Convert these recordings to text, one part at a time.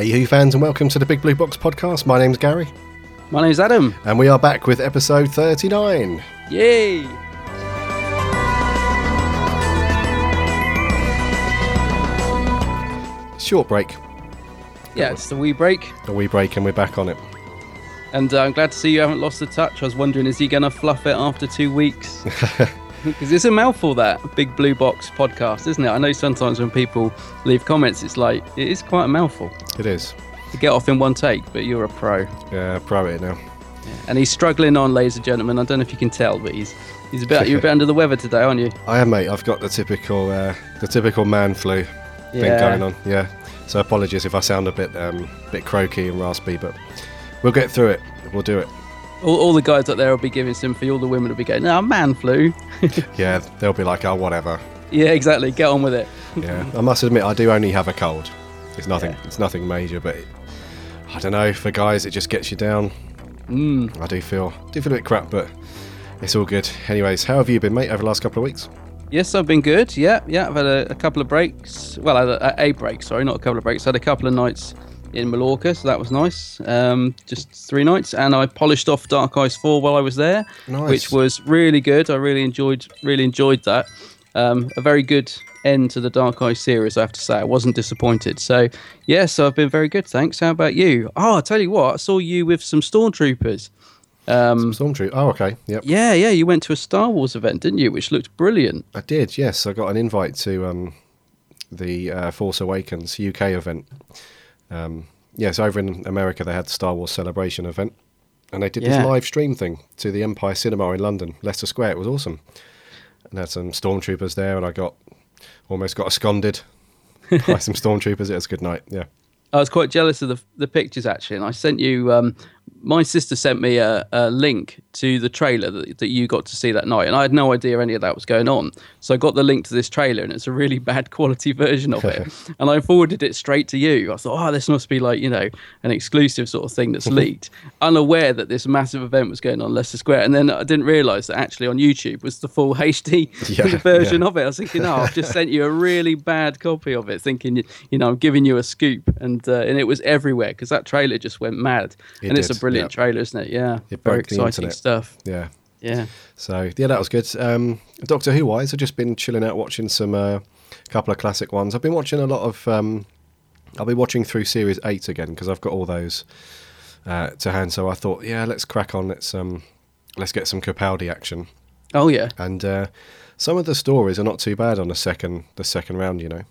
Hey, Who fans, and welcome to the Big Blue Box podcast. My name's Gary, My name's Adam. and we are back with episode 39. Yay! Short break, Yeah, it's the wee break. a wee break, and we're back on it. And uh, I'm glad to see you haven't lost the touch. I was wondering, is he going to fluff it after two weeks? Because it's a mouthful, that Big Blue Box podcast, isn't it? I know sometimes when people leave comments, it's like, it is quite a mouthful It is. to get off in one take, but you're a pro. Yeah, pro it now. And he's struggling on, ladies and gentlemen. I don't know if you can tell, but he's he's a bit, you're a bit under the weather today, aren't you? I am, mate. I've got the typical, uh, the typical man flu thing going on. Yeah. So apologies if I sound a bit, um, bit croaky and raspy, but we'll get through it. We'll do it. All, all the guys up there will be giving sympathy. All the women will be going, no, man flu. Yeah, they'll be like, oh, whatever. yeah, exactly. Get on with it. Yeah, I must admit, I do only have a cold. It's nothing. Yeah. It's nothing major, but it, I don't know. For guys, it just gets you down. Mm. I do feel, do feel a bit crap, but it's all good. Anyways, how have you been, mate, over the last couple of weeks? Yes, I've been good. Yeah, yeah. I've had a, a couple of breaks. Well, a, a break. Sorry, not a couple of breaks. I had a couple of nights in Mallorca, so that was nice. Um, just three nights, and I polished off Dark Eyes Four while I was there, Nice. which was really good. I really enjoyed, really enjoyed that. Um, a very good end to the Dark Eyes series, I have to say. I wasn't disappointed. So, yeah, so I've been very good. Thanks. How about you? Oh, I tell you what, I saw you with some stormtroopers. Um, Stormtroop. Oh, okay. Yep. yeah, yeah, you went to a Star Wars event, didn't you? Which looked brilliant. I did. Yes, I got an invite to um, the uh, Force Awakens UK event. Um, yes, over in America they had the Star Wars Celebration event, and they did Yeah. this live stream thing to the Empire Cinema in London, Leicester Square. It was awesome. And they had some stormtroopers there, and I got almost got absconded by some stormtroopers. It was a good night. Yeah. I was quite jealous of the the pictures actually, and I sent you. Um, my sister sent me a, a link to the trailer that, that you got to see that night, and I had no idea any of that was going on. So I got the link to this trailer, and it's a really bad quality version of it. and I forwarded it straight to you. I thought, oh, this must be like you know an exclusive sort of thing that's leaked, unaware that this massive event was going on in Leicester Square. And then I didn't realise that actually on YouTube was the full HD Yeah, version yeah. of it. I was thinking, oh, I've just sent you a really bad copy of it, thinking, you know, I'm giving you a scoop, and uh, and it was everywhere because that trailer just went mad, It and it's did, a brilliant yeah. trailer, isn't it? Yeah, It very exciting stuff. Yeah. Yeah, So yeah, that was good. Um, Doctor Who wise, I've just been chilling out watching some uh, couple of classic ones. I've been watching a lot of. Um, I'll be watching through series eight again because I've got all those uh, to hand. So I thought, yeah, let's crack on. Let's um, let's get some Capaldi action. oh yeah, And uh, some of the stories are not too bad on the second the second round. You know,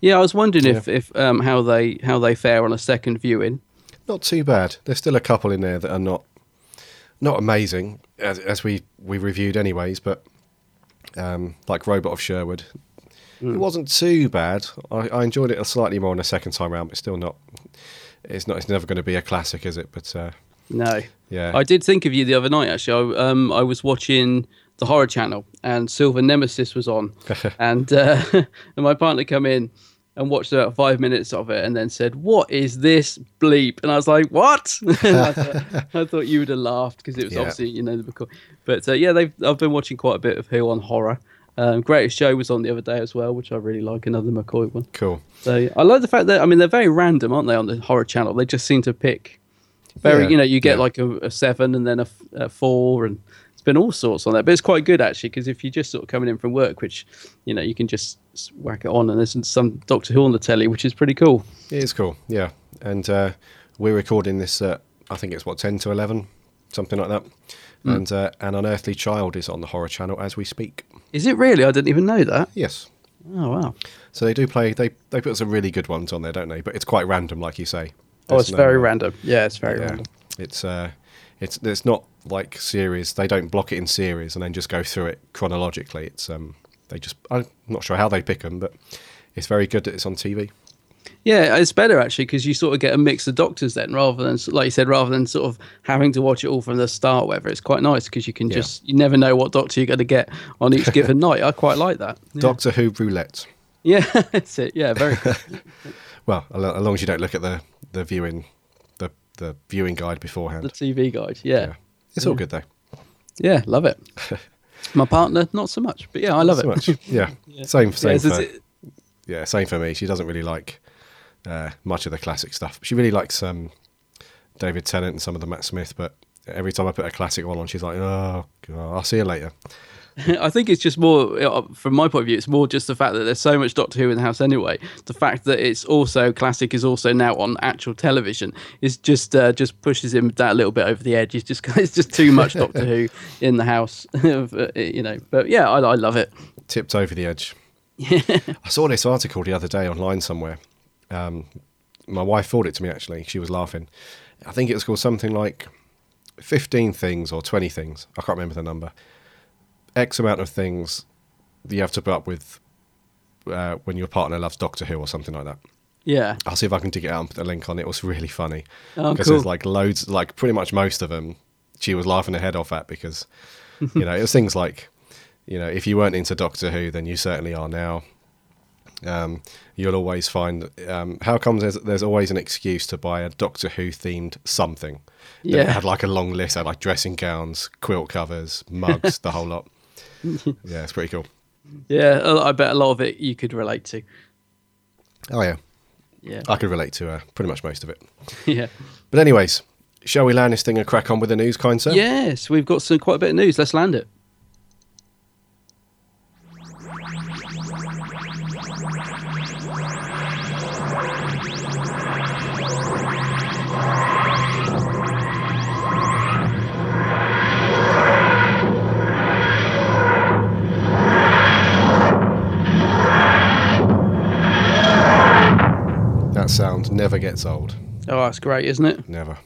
yeah. I was wondering if if um how they how they fare on a second viewing. Not too bad. There's still a couple in there that are not not amazing as, as we we reviewed anyways, but um, like Robot of Sherwood, it wasn't too bad. I, I enjoyed it slightly more on the second time round, but still not. It's not. It's never going to be a classic, is it? But uh, No, Yeah. I did think of you the other night. Actually, I, um, I was watching the horror channel, and Silver Nemesis was on, and uh, and my partner come in and watched about five minutes of it, and then said, "What is this bleep?" And I was like, "What?" I, thought, I thought you would have laughed because it was Yeah. obviously you know the but uh, yeah, they've I've been watching quite a bit of Who on horror. Um, Greatest Show was on the other day as well, which I really like. Another McCoy one. cool. So yeah, I like the fact that I mean they're very random, aren't they, on the horror channel? They just seem to pick very, Yeah, you know, you get yeah. like a, a seven and then a four, and it's been all sorts on that. But it's quite good actually because if you're just sort of coming in from work, which you know you can just whack it on, and there's some Doctor Who on the telly, which is pretty cool. It is cool. Yeah, and uh, we're recording this. At, I think it's what ten to eleven, something like that. And uh, an unearthly child is on the horror channel as we speak. Is it really? I didn't even know that. Yes. Oh wow! So they do play. They they put some really good ones on there, don't they? But it's quite random, like you say. Oh, it's no, very uh, random. Yeah, it's very Yeah, random. it's uh, it's it's not like series. They don't block it in series and then just go through it chronologically. It's um, they just I'm not sure how they pick them, but it's very good that it's on TV. Yeah, it's better actually because you sort of get a mix of doctors then, rather than like you said, rather than sort of having to watch it all from the start. Whether it's quite nice because you can Yeah. just you never know what doctor you're going to get on each given night. I quite like that. Yeah. Doctor Who roulette. Yeah, that's it. Yeah, very good. Well, as as long as you don't look at the the viewing the the viewing guide beforehand. the TV guide. Yeah, yeah, it's all good though. yeah, love it. My partner, not so much, but yeah, I love so it. much. Yeah, same same Yeah, for it's- yeah same for me. She doesn't really like uh, much of the classic stuff. She really likes um, David Tennant and some of the Matt Smith, but every time I put a classic one on, she's like, "Oh, God, I'll see you later." I think it's just more, uh, from my point of view, it's more just the fact that there's so much Doctor Who in the house anyway. The fact that it's also classic is also now on actual television is just uh, just pushes him that little bit over the edge. It's just it's just too much Doctor Who in the house, uh, you know. But yeah, I, I love it. Tipped over the edge. I saw this article the other day online somewhere. Um, my wife forwarded it to me actually. She was laughing. I think it was called something like 15 things or 20 things. I can't remember the number. X amount of things that you have to put up with uh, when your partner loves Doctor Who or something like that. Yeah, I'll see if I can dig it out and put a link on. It was really funny Oh, because cool. there's like loads, like pretty much most of them. She was laughing her head off at because you know it was things like you know if you weren't into Doctor Who, then you certainly are now. Um, you'll always find um, how comes there's, there's always an excuse to buy a Doctor Who themed something. It Yeah. had like a long list, had like dressing gowns, quilt covers, mugs, the whole lot. Yeah, it's pretty cool. yeah. I bet a lot of it you could relate to. Oh yeah, Yeah, I could relate to uh, pretty much most of it. yeah. But anyways, shall we land this thing and crack on with the news, kind sir? Yes, we've got some quite a bit of news. Let's land it. Never gets old. Oh, that's great, isn't it? Never.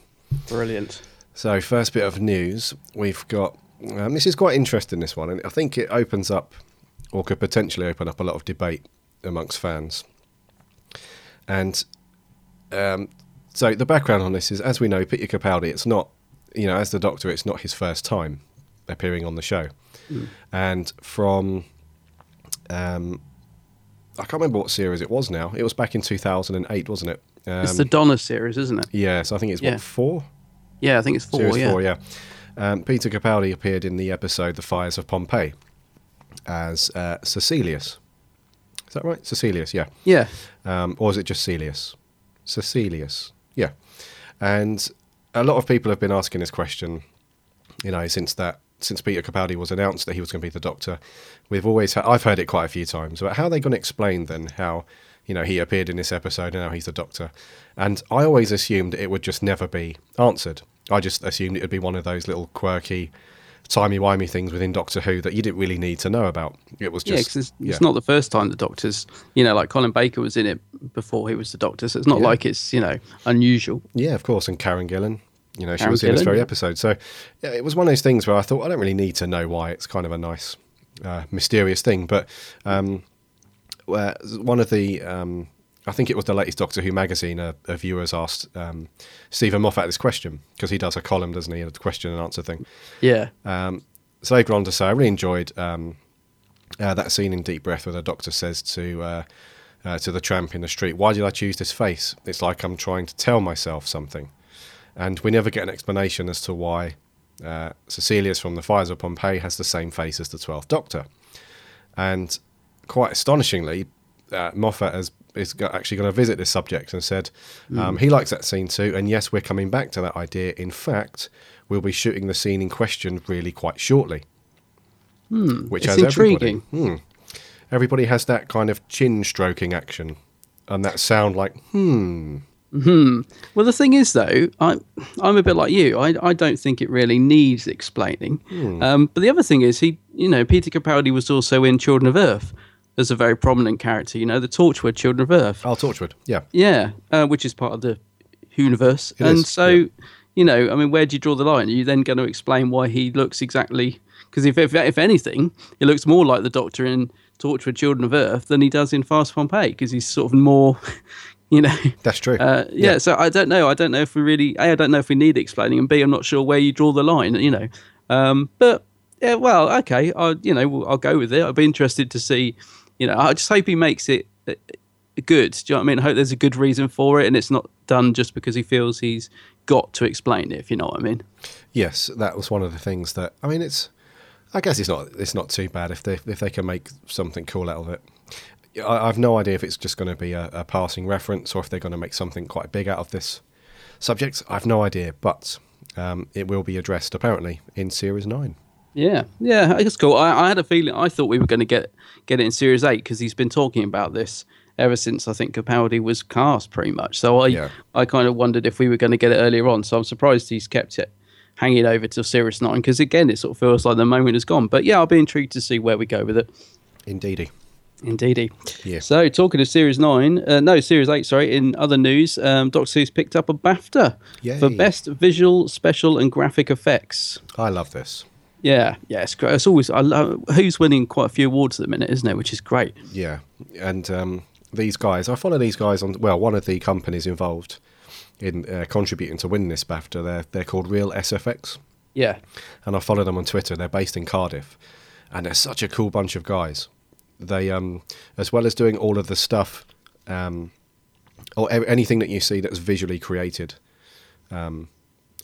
Brilliant. So, first bit of news, we've got. Um, this is quite interesting, this one, and I think it opens up, or could potentially open up, a lot of debate amongst fans. And um, so, the background on this is, as we know, Peter Capaldi, it's not, you know, as the Doctor, it's not his first time appearing on the show. And from. Um, I can't remember what series it was now. It was back in 2008, wasn't it? Um, it's the Donna series, isn't it? yeah, so I think it's Yeah. what, four? Yeah, I think it's four. Series yeah. four, yeah. Um, Peter Capaldi appeared in the episode "The Fires of Pompeii" as uh, Caecilius. Is that right? Caecilius, yeah. Yeah. Um, or is it just Celius? Caecilius, yeah. And a lot of people have been asking this question, you know, since that since Peter Capaldi was announced that he was going to be the Doctor. We've always ha- I've heard it quite a few times about how are they going to explain then how you know he appeared in this episode and now he's the Doctor. And I always assumed it would just never be answered. I just assumed it would be one of those little quirky, timey wimey things within Doctor Who that you didn't really need to know about. It was Yeah, just 'cause it's, yeah. it's not the first time the Doctor's, you know, like Colin Baker was in it before he was the Doctor, so it's not Yeah. like it's, you know, unusual. Yeah, of course. And Karen Gillan, you know, she Karen was in this very episode. So yeah, it was one of those things where I thought I don't really need to know why. It's kind of a nice, uh, mysterious thing. But um, where one of the, um, I think it was the latest Doctor Who magazine, uh, a viewers asked um, Steven Moffat this question because he does a column, doesn't he, a question and answer thing. Yeah. Um, so they've gone on to say, I really enjoyed um, uh, that scene in Deep Breath where the doctor says to uh, uh, to the tramp in the street, "Why did I choose this face? It's like I'm trying to tell myself something." And we never get an explanation as to why uh, Caecilius from the Fires of Pompeii has the same face as the Twelfth Doctor. And quite astonishingly, uh, Moffat has, is actually going to visit this subject and said um, he likes that scene too. And yes, we're coming back to that idea. In fact, we'll be shooting the scene in question really quite shortly. Which It's has everybody. intriguing. Hmm. Everybody has that kind of chin stroking action and that sound like, hmm. Well, the thing is, though, I'm I'm a bit like you. I I don't think it really needs explaining. Hmm. Um, but the other thing is, he, you know, Peter Capaldi was also in Children of Earth as a very prominent character. You know, the Torchwood Children of Earth. Oh, Torchwood. Yeah. Yeah, uh, which is part of the universe. It and is, so, yeah. you know, I mean, where do you draw the line? Are you then going to explain why he looks exactly? Because if, if if anything, he looks more like the Doctor in Torchwood Children of Earth than he does in Fast Pompeii because he's sort of more, you know. That's true. Uh, yeah, Yeah. so I don't know. I don't know if we really. A, I don't know if we need explaining, and B, I'm not sure where you draw the line. You know, um, but yeah, well, okay. I, you know, I'll go with it. I'd be interested to see. You know, I just hope he makes it uh, good. Do you know what I mean? I hope there's a good reason for it, and it's not done just because he feels he's got to explain it. If you know what I mean. Yes, that was one of the things that I mean. It's I guess it's not it's not too bad if they if they can make something cool out of it. I, I've no idea if it's just going to be a, a passing reference or if they're going to make something quite big out of this subject. I've no idea, but um, it will be addressed apparently in series nine. Yeah, yeah, it's cool. I, I had a feeling. I thought we were going to get get it in Series Eight because he's been talking about this ever since I think Capaldi was cast, pretty much. So I Yeah. I kind of wondered if we were going to get it earlier on. So I'm surprised he's kept it hanging over till Series Nine because again, it sort of feels like the moment is gone. But yeah, I'll be intrigued to see where we go with it. Indeedy. Indeedy. Yeah. So talking of Series Nine, uh, no Series Eight. Sorry. In other news, um, Doctor Who's picked up a BAFTA for best visual, special, and graphic effects. I love this. Yeah, yeah, it's great. It's always I love who's winning quite a few awards at the minute, isn't it? Which is great. Yeah, and um, these guys, I follow these guys on. Well, one of the companies involved in uh, contributing to win this BAFTA, they're they're called Real SFX. Yeah, and I follow them on Twitter. They're based in Cardiff, and they're such a cool bunch of guys. They, um, as well as doing all of the stuff, um, or a- anything that you see that's visually created um,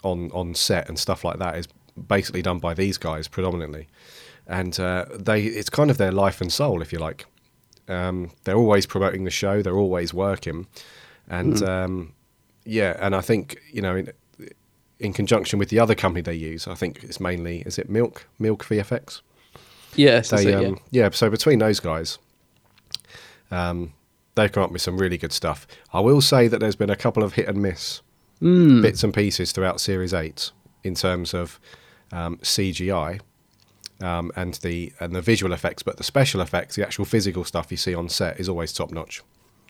on on set and stuff like that, is basically done by these guys predominantly. And uh, they, it's kind of their life and soul, if you like. Um, they're always promoting the show. They're always working, and um, yeah, and I think you know. In, in conjunction with the other company they use, I think it's mainly is it Milk Milk VFX. Yes, They, it, yeah. um, yeah. So between those guys, um, they've come up with some really good stuff. I will say that there's been a couple of hit and miss Hmm. bits and pieces throughout Series Eight in terms of um, CGI um, and the and the visual effects, but the special effects, the actual physical stuff you see on set, is always top notch.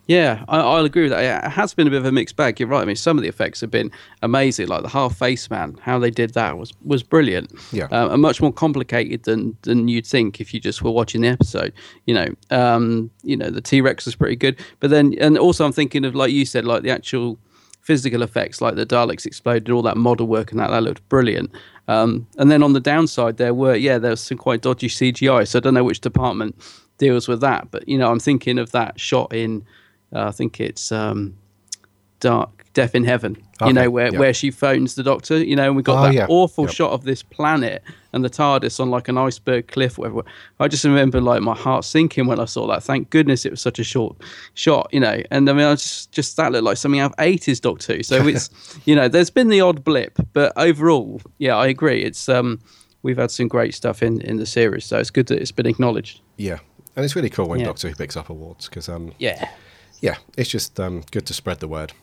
Yeah, I, I'll agree with that. It has been a bit of a mixed bag. You're right. I mean, some of the effects have been amazing, like the half face man. How they did that was was brilliant. Yeah. uh, and much more complicated than than you'd think if you just were watching the episode. You know, um, you know, the T Rex was pretty good, but then and also I'm thinking of like you said, like the actual physical effects, like the Daleks exploded, all that model work and that that looked brilliant. Um, and then on the downside, there were yeah, there was some quite dodgy CGI. So I don't know which department deals with that, but you know, I'm thinking of that shot in, uh, I think it's um, Dark Death in Heaven. Okay, You know where yeah. where she phones the Doctor. You know, and we got Oh, that yeah, awful yep. shot of this planet and the TARDIS on like an iceberg cliff, whatever. I just remember like my heart sinking when I saw that. Thank goodness it was such a short shot, you know. And I mean, I just just that looked like something out of eighties Doctor Who. So it's you know, there's been the odd blip, but overall, yeah, I agree. It's um, we've had some great stuff in in the series, so it's good that it's been acknowledged. Yeah, and it's really cool when Yeah. Doctor Who picks up awards because um, Yeah. Yeah, it's just um, good to spread the word.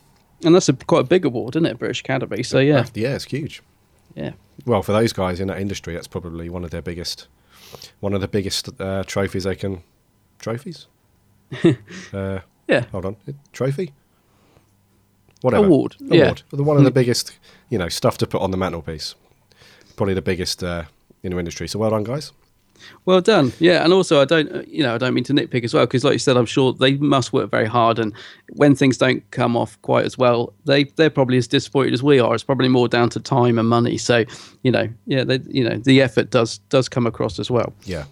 And that's a quite a big award, isn't it, British Academy? So yeah, Yeah, it's huge. yeah. Well, for those guys in that industry, that's probably one of their biggest, one of the biggest uh, trophies they can. Trophies? uh, Yeah. hold on, trophy. Whatever Award, yeah. Award. The One of the biggest, you know, stuff to put on the mantelpiece. Probably the biggest uh, in the industry. So well done, guys. Well done. Yeah, and also I don't, you know, I don't mean to nitpick as well because, like you said, I'm sure they must work very hard, and when things don't come off quite as well, they they're probably as disappointed as we are. It's probably more down to time and money. So, you know, yeah, they, you know, the effort does does come across as well. Yeah,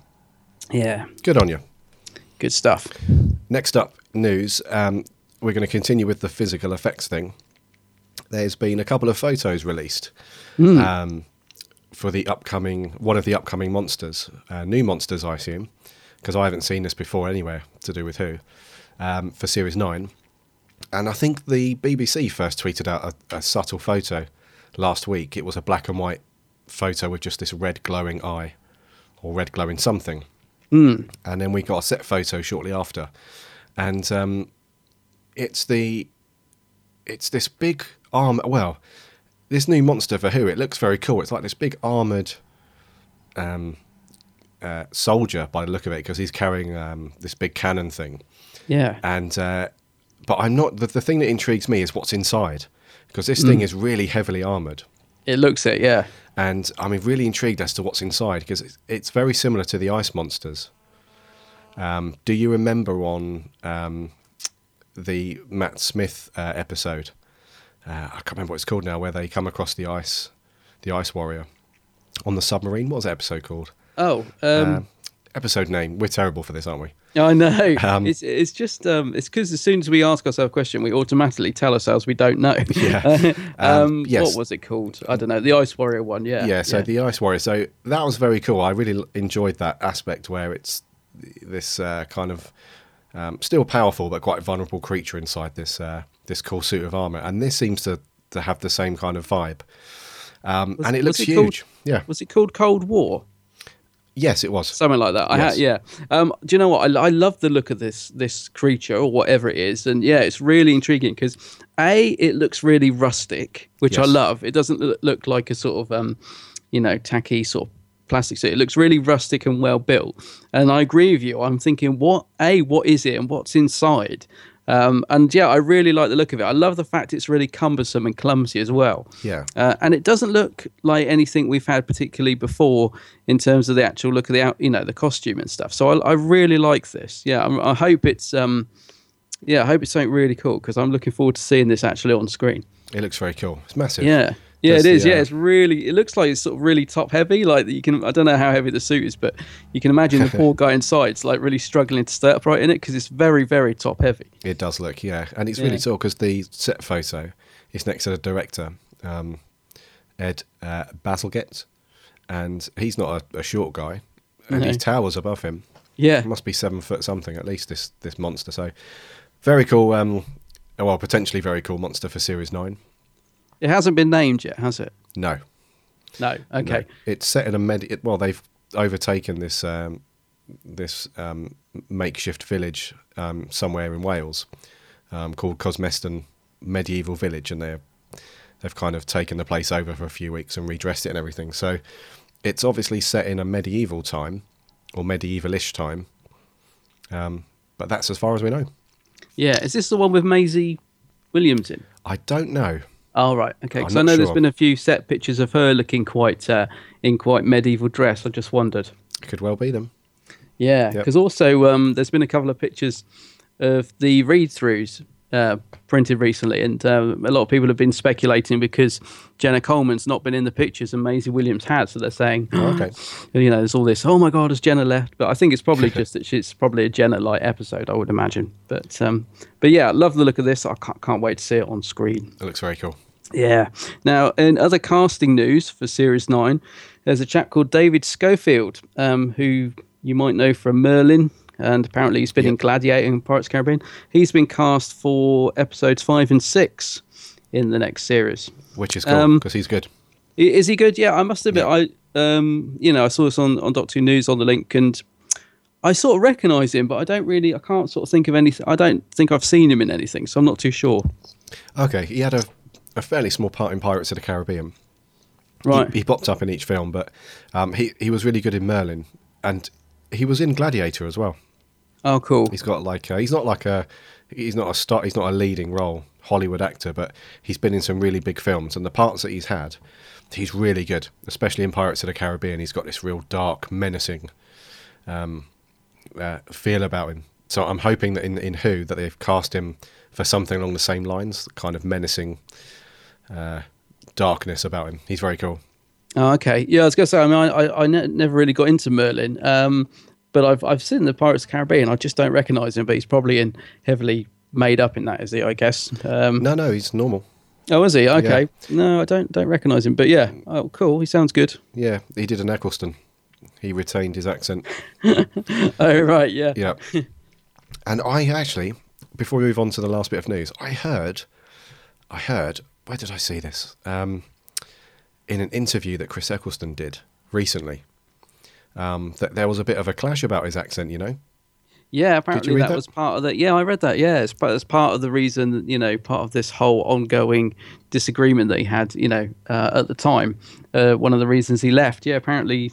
Yeah, good on you. good stuff. Next up, news. Um, we're going to continue with the physical effects thing. There's been a couple of photos released um, for the upcoming one of the upcoming monsters, uh, new monsters, I assume, because I haven't seen this before anywhere to do with who um, for Series Nine. And I think the BBC first tweeted out a, a subtle photo last week. It was a black and white photo with just this red glowing eye or red glowing something and then we got a set photo shortly after, and um, it's the it's this big arm. Well, this new monster for who? It looks very cool. It's like this big armored um, uh, soldier by the look of it, because he's carrying um, this big cannon thing. Yeah, And uh, but I'm not. The, the thing that intrigues me is what's inside, because this thing is really heavily armored. it looks it. Yeah, and I'm really intrigued as to what's inside because it's, it's very similar to the ice monsters. Um, do you remember on um, the Matt Smith uh, episode? Uh, I can't remember what it's called now, where they come across the ice, the ice warrior, on the submarine. What was that episode called? Oh, um, Um, episode name. We're terrible for this, aren't we? I know. Um, it's it's just um, it's because as soon as we ask ourselves a question, we automatically tell ourselves we don't know. Yeah. um, Um, yes. What was it called? I don't know. The Ice Warrior one. Yeah. yeah, so the ice warrior so that was very cool i really enjoyed that aspect where it's this uh, kind of um, still powerful but quite vulnerable creature inside this uh, this cool suit of armor and this seems to to have the same kind of vibe um, Was- and it looks it called- huge yeah was it called Cold War? yes it was Something like that. I Yes. ha- yeah. Um, do you know what? I, I love the look of this this creature or whatever it is, and yeah, it's really intriguing because a it looks really rustic, which I love. It doesn't look like a sort of um, you know, tacky sort of plastic suit. It looks really rustic and well built. And I agree with you. I'm thinking, what a what is it and what's inside? Um, and yeah, I really like the look of it. I love the fact it's really cumbersome and clumsy as well. Yeah. Uh, and it doesn't look like anything we've had particularly before in terms of the actual look of the out, you know, the costume and stuff. So I, I really like this. Yeah, I'm, I hope it's, um, yeah, I hope it's something really cool because I'm looking forward to seeing this actually on screen. it looks very cool it's massive Yeah. Yeah, it is. the, yeah, uh, it's really. It looks like it's sort of really top heavy. Like you can. I don't know how heavy the suit is, but you can imagine the poor guy inside. inside's like really struggling to stay upright in it because it's very, very top heavy. It does look, yeah, and it's Yeah. really cool because the set photo is next to the director, um, Ed uh, Bazalgette, and he's not a, a short guy, and No. he towers above him. Yeah. He must be seven foot something at least. This this monster, so very cool. Um, well, potentially very cool monster for Series Nine. It hasn't been named yet, has it? No, No. Okay. no. it's set in a med. It, well, they've overtaken this um, this um, makeshift village um, somewhere in Wales um, called Cosmeston Medieval Village, and they're they've kind of taken the place over for a few weeks and redressed it and everything. So it's obviously set in a medieval time or medievalish time, um, but that's as far as we know. Yeah. Is this the one with Maisie Williams in? I don't know. Oh right, okay. Because I know there's been a few set pictures of her looking quite uh, in quite medieval dress. I just wondered. Could well be them. Yeah, Yep. because also um, there's been a couple of pictures of the read-throughs uh, printed recently, and um, a lot of people have been speculating because Jenna Coleman's not been in the pictures and Maisie Williams has, so they're saying, Oh, okay. you know, there's all this. Oh my God, has Jenna left? But I think it's probably just that she's probably a Jenna-like episode, I would imagine. But um, but yeah, love the look of this. I can't, can't wait to see it on screen. It looks very cool. Yeah. Now, in other casting news for Series 9, there's a chap called David Schofield, um, who you might know from Merlin, and apparently he's been in Gladiator and Pirates of the Caribbean. He's been cast for episodes 5 and 6 in the next series. Which is cool Um, because he's good. Is he good? Yeah, I must admit, I um, you know, I saw this on, on Doctor Who News on the link, and I sort of recognise him, but I don't really, I can't sort of think of anything. I don't think I've seen him in anything, so I'm not too sure. Okay, he had a, a fairly small part in Pirates of the Caribbean. He- Right? He, popped up in each film, but um, he he was really good in Merlin, and he was in Gladiator as well. Oh, cool. He's got like a, he's not like a he's not a star he's not a leading role Hollywood actor, but he's been in some really big films, and the parts that he's had, he's really good. Especially in Pirates of the Caribbean, he's got this real dark, menacing um, uh, feel about him. So I'm hoping that in in Who that they've cast him for something along the same lines, kind of menacing uh, darkness about him. He's very cool. Oh, okay. Yeah, I was gonna say. I mean, I, I, I ne- never really got into Merlin, um, but I've I've seen the Pirates of the Caribbean. I just don't recognise him, but he's probably in heavily made up in that, is he? I guess. Um, No, no, he's normal. Oh, is he? Okay. No, I don't don't recognise him, but yeah. Oh, cool. He sounds good. Yeah, he did an Eccleston. He retained his accent. Oh, right. Yeah. Yeah. and I actually, before we move on to the last bit of news, I heard, I heard, where did I see this? Um, in an interview that Chris Eccleston did recently, um, that there was a bit of a clash about his accent, you know? Yeah, apparently that, that? was part of the. Yeah, I read that. Yeah, it's part, it's part of the reason. You know, part of this whole ongoing disagreement that he had. You know, uh, at the time, uh, one of the reasons he left. Yeah, apparently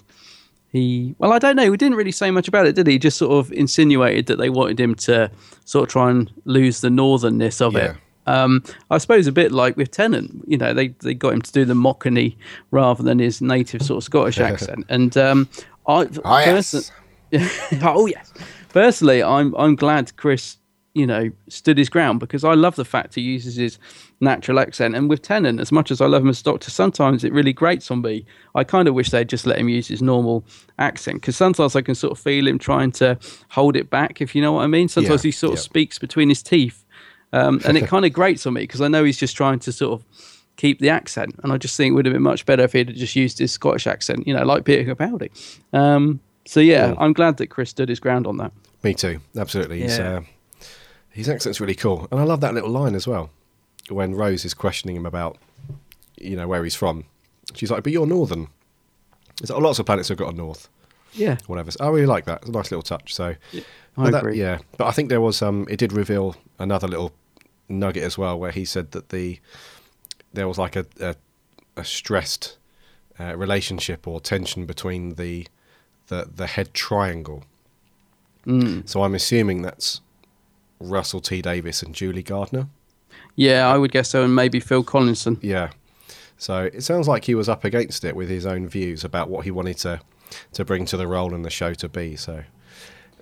he. Well, I don't know. He didn't really say much about it, did he? He just sort of insinuated that they wanted him to sort of try and lose the northernness of it. Um, I suppose a bit like with Tennant, you know, they, they got him to do the Mockney rather than his native sort of Scottish accent. And um, I, Ah, yes. oh yes. personally, I'm I'm glad Chris, you know, stood his ground because I love the fact he uses his natural accent. And with Tennant, as much as I love him as a Doctor, sometimes it really grates on me. I kind of wish they'd just let him use his normal accent because sometimes I can sort of feel him trying to hold it back, if you know what I mean. Sometimes Yeah, he sort of speaks between his teeth, um, and it kind of grates on me because I know he's just trying to sort of keep the accent. And I just think it would have been much better if he'd have just used his Scottish accent, you know, like Peter Capaldi. Um, so yeah, I'm glad that Chris stood his ground on that. Me too. Absolutely. He's, Yeah. uh, his accent's really cool, and I love that little line as well. When Rose is questioning him about, you know, where he's from, she's like, "But you're northern." There's like, lots of planets have got a north, Yeah, whatever. So I really like that. It's a nice little touch. So, I that- agree. yeah, but I think there was um, it did reveal another little nugget as well, where he said that the there was like a a, a stressed uh, relationship or tension between the the the head triangle. Mm. So I'm assuming that's Russell T Davies and Julie Gardner. Yeah, I would guess so, and maybe Phil Collinson. Yeah. So it sounds like he was up against it with his own views about what he wanted to to bring to the role and the show to be. So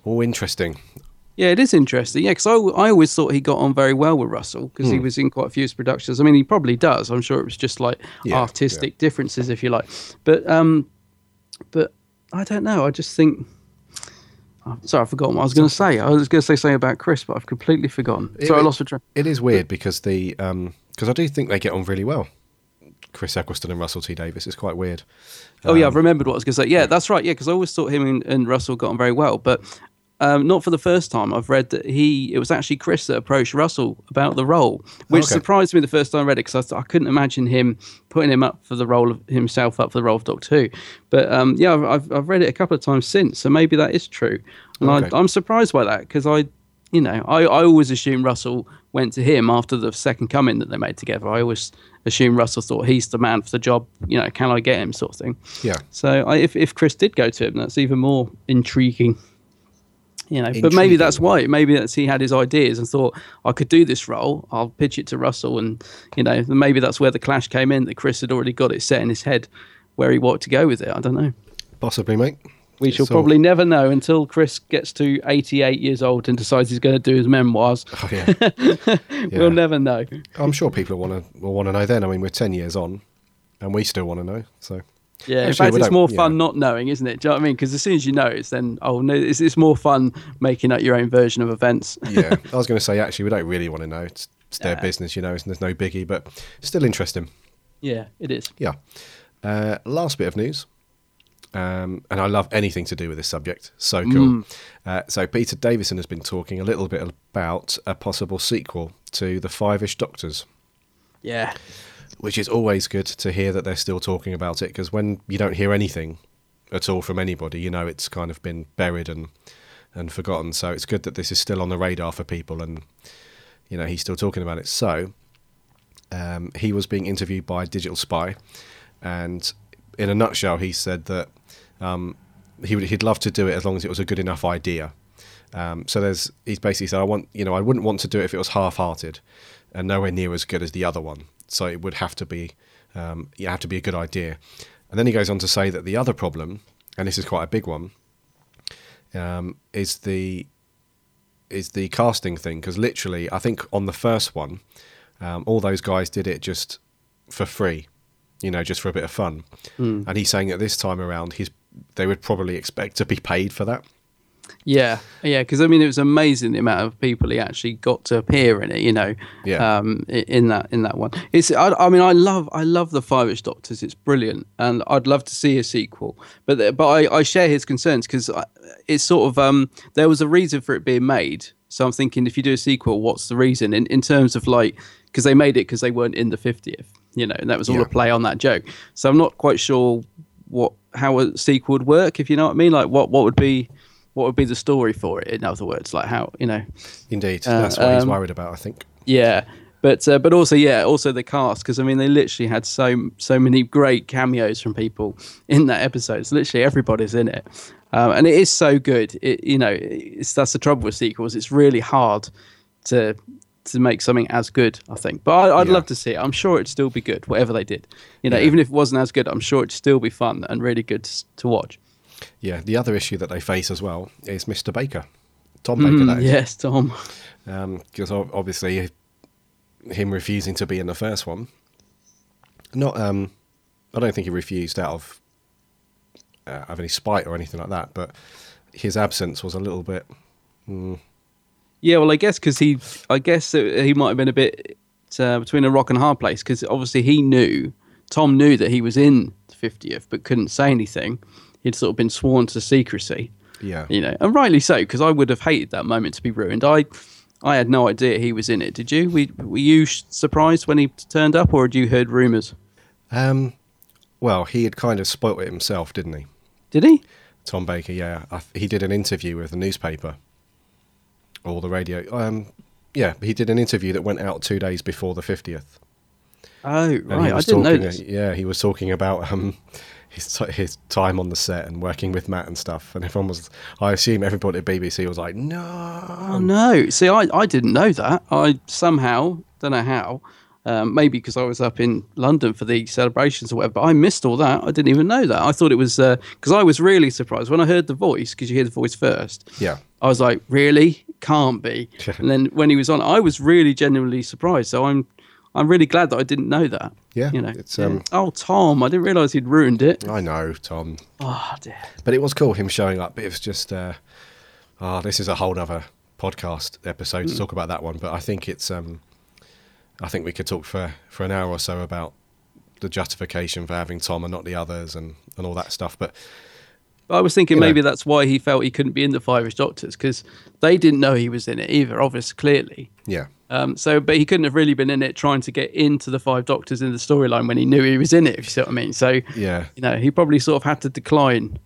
all interesting. Yeah, it is interesting. Yeah, because I, I always thought he got on very well with Russell because Hmm. he was in quite a few of his productions. I mean, he probably does. I'm sure it was just like Yeah, artistic differences, if you like. But um, but I don't know. I just think. oh, sorry, I've forgotten what I was going to say. I was going to say something about Chris, but I've completely forgotten. It- Sorry, I lost my train. It is weird because the because I do think they get on really well. Chris Eccleston and Russell T Davies. It's quite weird. Oh yeah, Um, I've remembered what I was going to say. Yeah, that's right. Yeah, because I always thought him and, and Russell got on very well, but um, not for the first time. I've read that he it was actually Chris that approached Russell about the role, which Okay. surprised me the first time I read it because I, I couldn't imagine him putting him up for the role of himself up for the role of Doctor Who. But um, yeah, I've, I've read it a couple of times since, so maybe that is true, and Okay. I, I'm surprised by that because I. You know, I, I always assume Russell went to him after the second coming that they made together. I always assume Russell thought he's the man for the job. You know, can I get him, sort of thing. Yeah. So I, if if Chris did go to him, that's even more intriguing. You know, but maybe that's why. Maybe that's he had his ideas and thought I could do this role. I'll pitch it to Russell, and you know, maybe that's where the clash came in. That Chris had already got it set in his head where he wanted to go with it. I don't know. Possibly, mate. We shall all- probably never know until Chris gets to 88 years old and decides he's going to do his memoirs. Oh, yeah. Yeah. We'll never know. I'm sure people want to will want to know then. I mean, we're ten years on, and we still want to know. So Yeah, in Actually, fact, it's more yeah. fun not knowing, isn't it? Do you know what I mean? Because as soon as you know, it's then oh no, it's, it's more fun making up your own version of events. yeah, I was going to say actually we don't really want to know. It's, it's their business, you know. and There's no biggie, but still interesting. yeah, it is. Yeah. Uh, last bit of news. Um, and I love anything to do with this subject. So cool. Uh, so Peter Davison has been talking a little bit about a possible sequel to the Five-ish Doctors, Yeah, which is always good to hear that they're still talking about it because when you don't hear anything at all from anybody, you know it's kind of been buried and and forgotten. So it's good that this is still on the radar for people, and you know he's still talking about it. So um, he was being interviewed by Digital Spy, and in a nutshell, he said that um, he would he'd love to do it as long as it was a good enough idea. Um, so there's he's basically said I want you know I wouldn't want to do it if it was half-hearted and nowhere near as good as the other one. So it would have to be um, you have to be a good idea. And then he goes on to say that the other problem, and this is quite a big one, um, is the is the casting thing because literally I think on the first one, um, all those guys did it just for free, you know, just for a bit of fun. And he's saying that this time around, he's they would probably expect to be paid for that. Yeah, yeah. Because I mean, it was amazing the amount of people he actually got to appear in it. You know, Yeah. um, in that in that one. It's. I, I mean, I love I love the Five-ish Doctors. It's brilliant, and I'd love to see a sequel. But but I, I share his concerns because it's sort of um there was a reason for it being made. So I'm thinking if you do a sequel, what's the reason in in terms of like because they made it because they weren't in the 50th. You know, and that was all Yeah. a play on that joke. So I'm not quite sure what how a sequel would work. If you know what I mean, like what what would be what would be the story for it? In other words, like how you know, Indeed, Uh, that's what he's um, worried about. I think. yeah. But uh, but also yeah, also the cast because I mean they literally had so so many great cameos from people in that episode. It's literally everybody's in it, um, and it is so good. It you know it's that's the trouble with sequels. It's really hard to to make something as good. I think, but I, I'd Yeah. love to see it. I'm sure it'd still be good, whatever they did. You know, Yeah. even if it wasn't as good, I'm sure it'd still be fun and really good to, to watch. Yeah, the other issue that they face as well is Mr. Baker. Tom Baker. Mm, is. yes, Tom. because obviously him refusing to be in the first one. Not, um, I don't think he refused out of uh, of any spite or anything like that, but his absence was a little bit. Yeah, well, I guess because he, I guess he might have been a bit uh, between a rock and a hard place because obviously he knew, Tom knew that he was in the fiftieth, but couldn't say anything. He'd sort of been sworn to secrecy. Yeah. you know, and rightly so because I would have hated that moment to be ruined. I, I had no idea he was in it. Did you? We, were you surprised when he turned up, or had you heard rumours? Um, well, he had kind of spoilt it himself, didn't he? Did he? Tom Baker, yeah. I, he did an interview with the newspaper or the radio. Um, yeah, he did an interview that went out two days before the 50th. Oh, right. I didn't know this. Yeah, he was talking about um, his t- his time on the set and working with Matt and stuff. And everyone was, I assume everybody at BBC was like, no. Oh no! See, I, I didn't know that. I somehow don't know how. Um, maybe because I was up in London for the celebrations or whatever. But I missed all that. I didn't even know that. I thought it was because I was really surprised when I heard the voice because you hear the voice first. Yeah. I was like, really? Can't be. and then when he was on, I was really genuinely surprised. So I'm I'm really glad that I didn't know that. Yeah, You know. it's, yeah. um, oh, Tom! I didn't realise he'd ruined it. I know, Tom. Oh dear. But it was cool him showing up. But it was just, uh, oh, this is a whole other podcast episode to talk about that one. But I think it's, um, I think we could talk for, for an hour or so about the justification for having Tom and not the others and, and all that stuff. But But I was thinking You know. maybe that's why he felt he couldn't be in the Five Doctors because they didn't know he was in it either, obviously, clearly. yeah, Um, so, but he couldn't have really been in it trying to get into the Five Doctors in the storyline when he knew he was in it, if you see what I mean. So, yeah, you know, he probably sort of had to decline.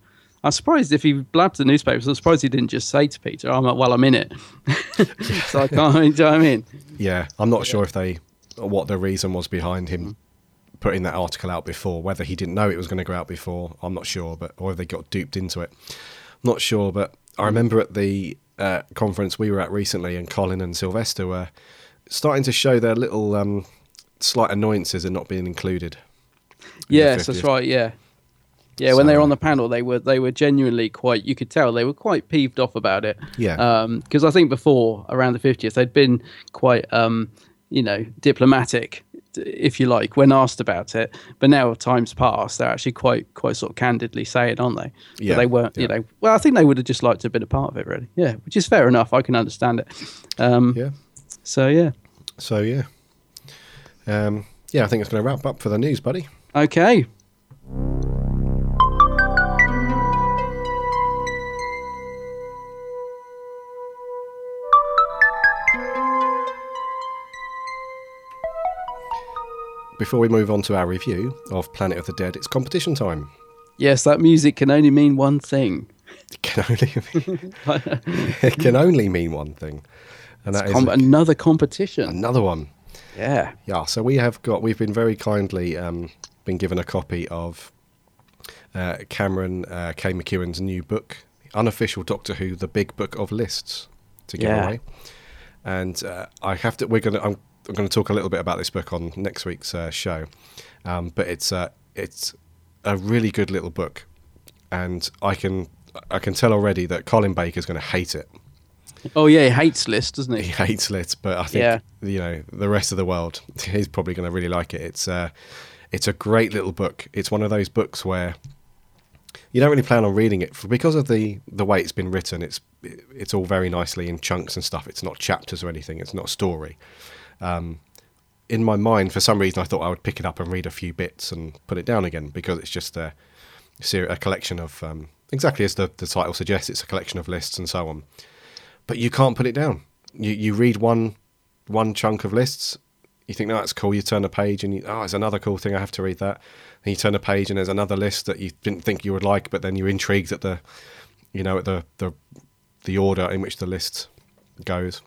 I'm surprised if he blabbed the newspapers. I'm surprised he didn't just say to Peter, "I'm like, well, I'm in it." so I can't. Do you know what I mean? yeah. I'm not sure if they, what the reason was behind him putting that article out before. Whether he didn't know it was going to go out before, I'm not sure. But or if they got duped into it, not sure. But I remember at the uh, conference we were at recently, and Colin and Sylvester were starting to show their little um, slight annoyances in not being included. in Yes, that's right. Yeah, yeah. when they were on the panel, they were they were genuinely quite. You could tell they were quite peeved off about it. Yeah. Because I think before around the fiftieth, they'd been quite, um, you know, diplomatic, if you like, when asked about it. But now times past, they're actually quite quite sort of candidly saying, aren't they? Yeah, they weren't. You know. Well, I think they would have just liked to have been a part of it, really. Yeah, which is fair enough. I can understand it. Um, Yeah. So yeah. So yeah, um, yeah. I think it's going to wrap up for the news, buddy. Okay. Before we move on to our review of Planet of the Dead, it's competition time. Yes, that music can only mean one thing. It can only mean, it can only mean one thing, and that is Com- another competition. another one. Yeah. Yeah, so we have got we've been very kindly um, been given a copy of uh, Cameron uh, K. McEwan's new book, unofficial Doctor Who: The Big Book of Lists, to give Yeah. away. And uh, I have to. We're gonna. I'm, I'm going to talk a little bit about this book on next week's uh, show, um, but it's uh, it's a really good little book, and I can I can tell already that Colin Baker's going to hate it. Oh yeah, he hates lists, doesn't he he? hates lit, but I think Yeah. you know the rest of the world is probably going to really like it. It's uh, it's a great little book. It's one of those books where you don't really plan on reading it for, because of the the way it's been written. It's it's all very nicely in chunks and stuff. It's not chapters or anything. It's not a story. Um, in my mind, for some reason, I thought I would pick it up and read a few bits and put it down again because it's just a a collection of um, exactly as the, the title suggests. It's a collection of lists and so on but you can't put it down. You you read one one chunk of lists, you think, no, that's cool. You turn a page and you, oh, there's another cool thing. I have to read that. And you turn a page and there's another list that you didn't think you would like, but then you're intrigued at the, you know, at the the the order in which the list goes.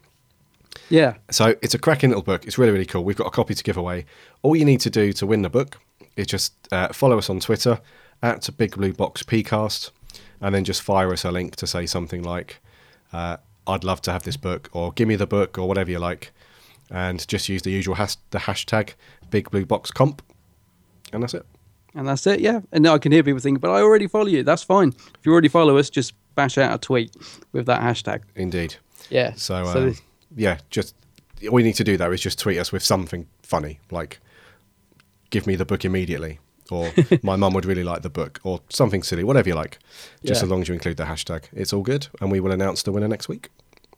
Yeah. So it's a cracking little book. It's really, really cool. We've got a copy to give away. All you need to do to win the book is just uh, follow us on Twitter at Big Blue Box PCast, and then just fire us a link to say something like, uh, "I'd love to have this book," or "Give me the book," or whatever you like, and just use the usual has- the hashtag Big Blue Box Comp, and that's it. And that's it, yeah. And now I can hear people thinking, but I already follow you. That's fine. If you already follow us, just bash out a tweet with that hashtag. Indeed. Yeah. So, So this- yeah, just all you need to do though is just tweet us with something funny, like "Give me the book immediately," or "My mum would really like the book," or something silly, whatever you like. Just Yeah. as long as you include the hashtag, it's all good, and we will announce the winner next week.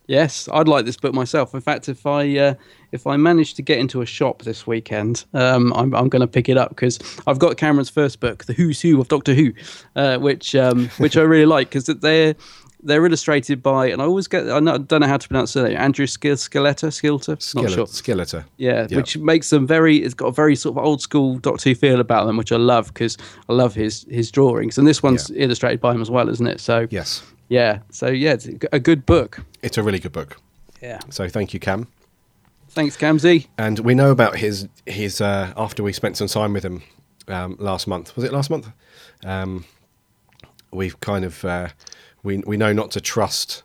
Yes, I'd like this book myself. In fact, if I uh, if I manage to get into a shop this weekend, um, I'm I'm going to pick it up because I've got Cameron's first book, The Who's Who of Doctor Who, uh, which um, which I really like because they're they're illustrated by and I always get I don't know how to pronounce it Andrew Skilter not Skillet, sure Skilleter. yeah, Yeah. which makes them very. It's got a very sort of old school Doctor Who feel about them, which I love because I love his his drawings, and this one's Yeah. illustrated by him as well, isn't it? So Yes, yeah, so yeah, it's a good book. it's a really good book. Yeah, So thank you, Cam. thanks, Camzy. And we know about his his uh, after we spent some time with him um, last month. Was it last month? Um, we've kind of uh, we we know not to trust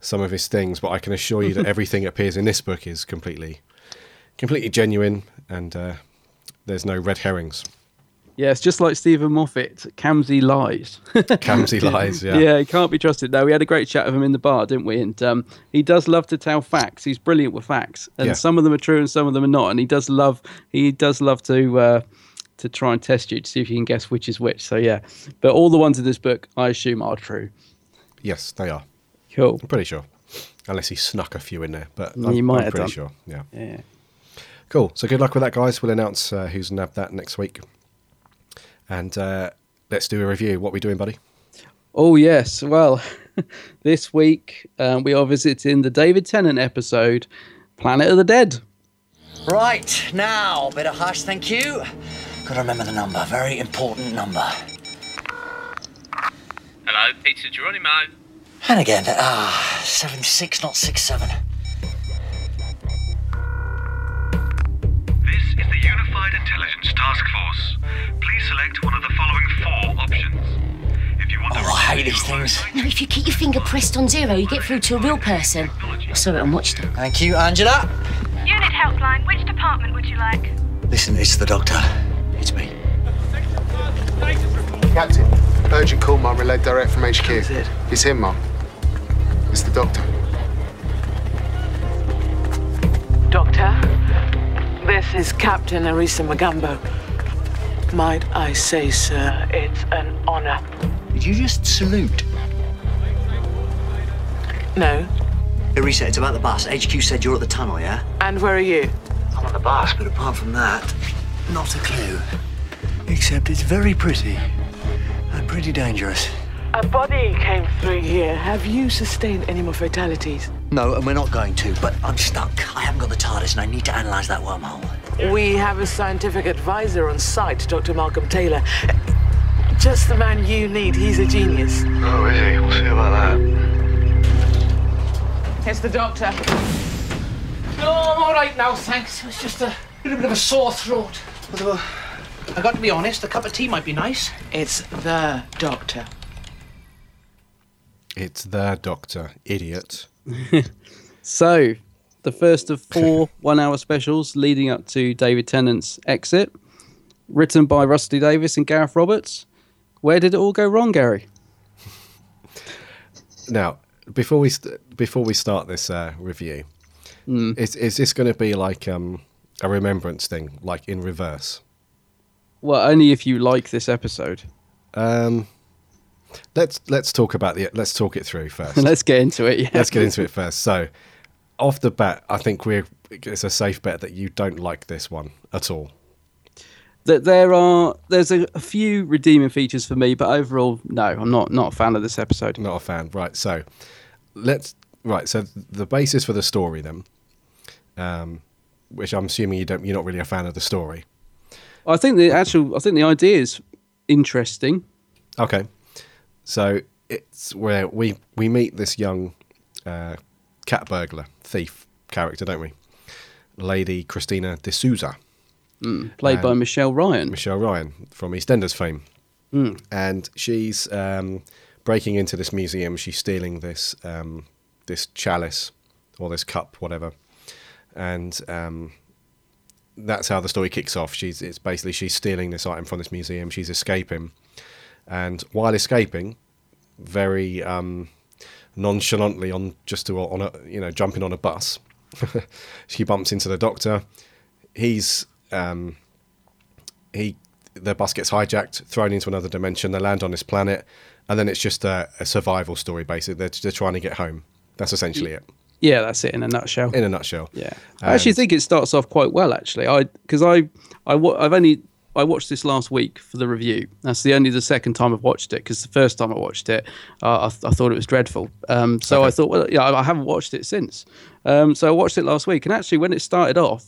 some of his things, but I can assure you that everything that appears in this book is completely completely genuine, and uh, there's no red herrings. Yeah, it's just like Steven Moffat. Camsey lies. Camsey lies. Yeah. yeah, he can't be trusted. No, we had a great chat with him in the bar, didn't we? And um, he does love to tell facts. He's brilliant with facts, and Yeah. some of them are true and some of them are not. And he does love he does love to uh, to try and test you to see if you can guess which is which. So yeah, but all the ones in this book, I assume, are true. Yes, they are. Cool. I'm pretty sure, unless he snuck a few in there. But You I'm, might I'm have pretty done. sure. Yeah. Yeah. Cool. So good luck with that, guys. We'll announce uh, who's nabbed that next week. And uh, let's do a review. What we doing, buddy? Oh yes. Well, this week um, we are visiting the David Tennant episode, Planet of the Dead. Right, now, bit of hush, thank you. Gotta remember the number, very important number. Hello, Peter Geronimo. And again, ah, seven six, not six seven. This is the Unified Intelligence Task Force. Please select one of the following four options. If you want to Oh, I hate these things. No, if you keep your finger pressed on zero, you get through to a real person. I saw it on Watchdog. Thank you, Angela. Unit helpline, which department would you like? Listen, it's the doctor. It's me. Captain, urgent call, Mum. Relayed direct from HQ. it? It's him, Mum. It's the doctor. Doctor, this is Captain Erisa Magambo. Might I say, sir, it's an honor. Did you just salute? No. Arisa, it's about the bus. HQ said you're at the tunnel, yeah? And where are you? I'm on the bus, but apart from that, not a clue. Except it's very pretty and pretty dangerous. A body came through here. Have you sustained any more fatalities? No, and we're not going to, but I'm stuck. I haven't got the TARDIS and I need to analyze that wormhole. We have a scientific advisor on site, Dr. Malcolm Taylor. Just the man you need. He's a genius. Oh, is he? We'll see about that. It's the doctor. No, I'm all right now, thanks. It's just a little bit of a sore throat. Although, I got to be honest, a cup of tea might be nice. It's the doctor. It's the Doctor. Idiot. So, the first of four one-hour specials leading up to David Tennant's exit, written by Rusty Davies and Gareth Roberts. Where did it all go wrong, Gary? Now, before we st- before we start this uh, review, is is this going to be like um, a remembrance thing, like in reverse? Well, only if you like this episode. Um, let's let's talk about the let's talk it through first. Let's get into it. Yeah. let's get into it first. So, off the bat, I think we're it's a safe bet that you don't like this one at all. that there are there's a, a few redeeming features for me, but overall, no, I'm not not a fan of this episode. Not a fan, right? So, let's right. So the basis for the story then, um, which I'm assuming you don't, you're not really a fan of the story. I think the actual, I think the idea is interesting. Okay. So it's where we we meet this young uh, cat burglar thief character, don't we? Lady Christina De Souza, Played by Michelle Ryan. Michelle Ryan from EastEnders fame, and she's um, breaking into this museum. She's stealing this um, this chalice or this cup, whatever, and um, that's how the story kicks off. She's it's basically she's stealing this item from this museum. She's escaping, and while escaping, very um, nonchalantly on just to on a you know jumping on a bus. she bumps into the doctor. He's um, he the bus gets hijacked, thrown into another dimension. They land on this planet, and then it's just a, a survival story. Basically, they're, they're trying to get home. That's essentially it. Yeah, that's it in a nutshell. In a nutshell. Yeah, I actually think it starts off quite well. Actually, I because I I I've only I watched this last week for the review. That's the only the second time I've watched it because the first time I watched it, uh, I, th- I thought it was dreadful. Um, so I thought, well, yeah, I I haven't watched it since. Um, so I watched it last week, and actually, when it started off,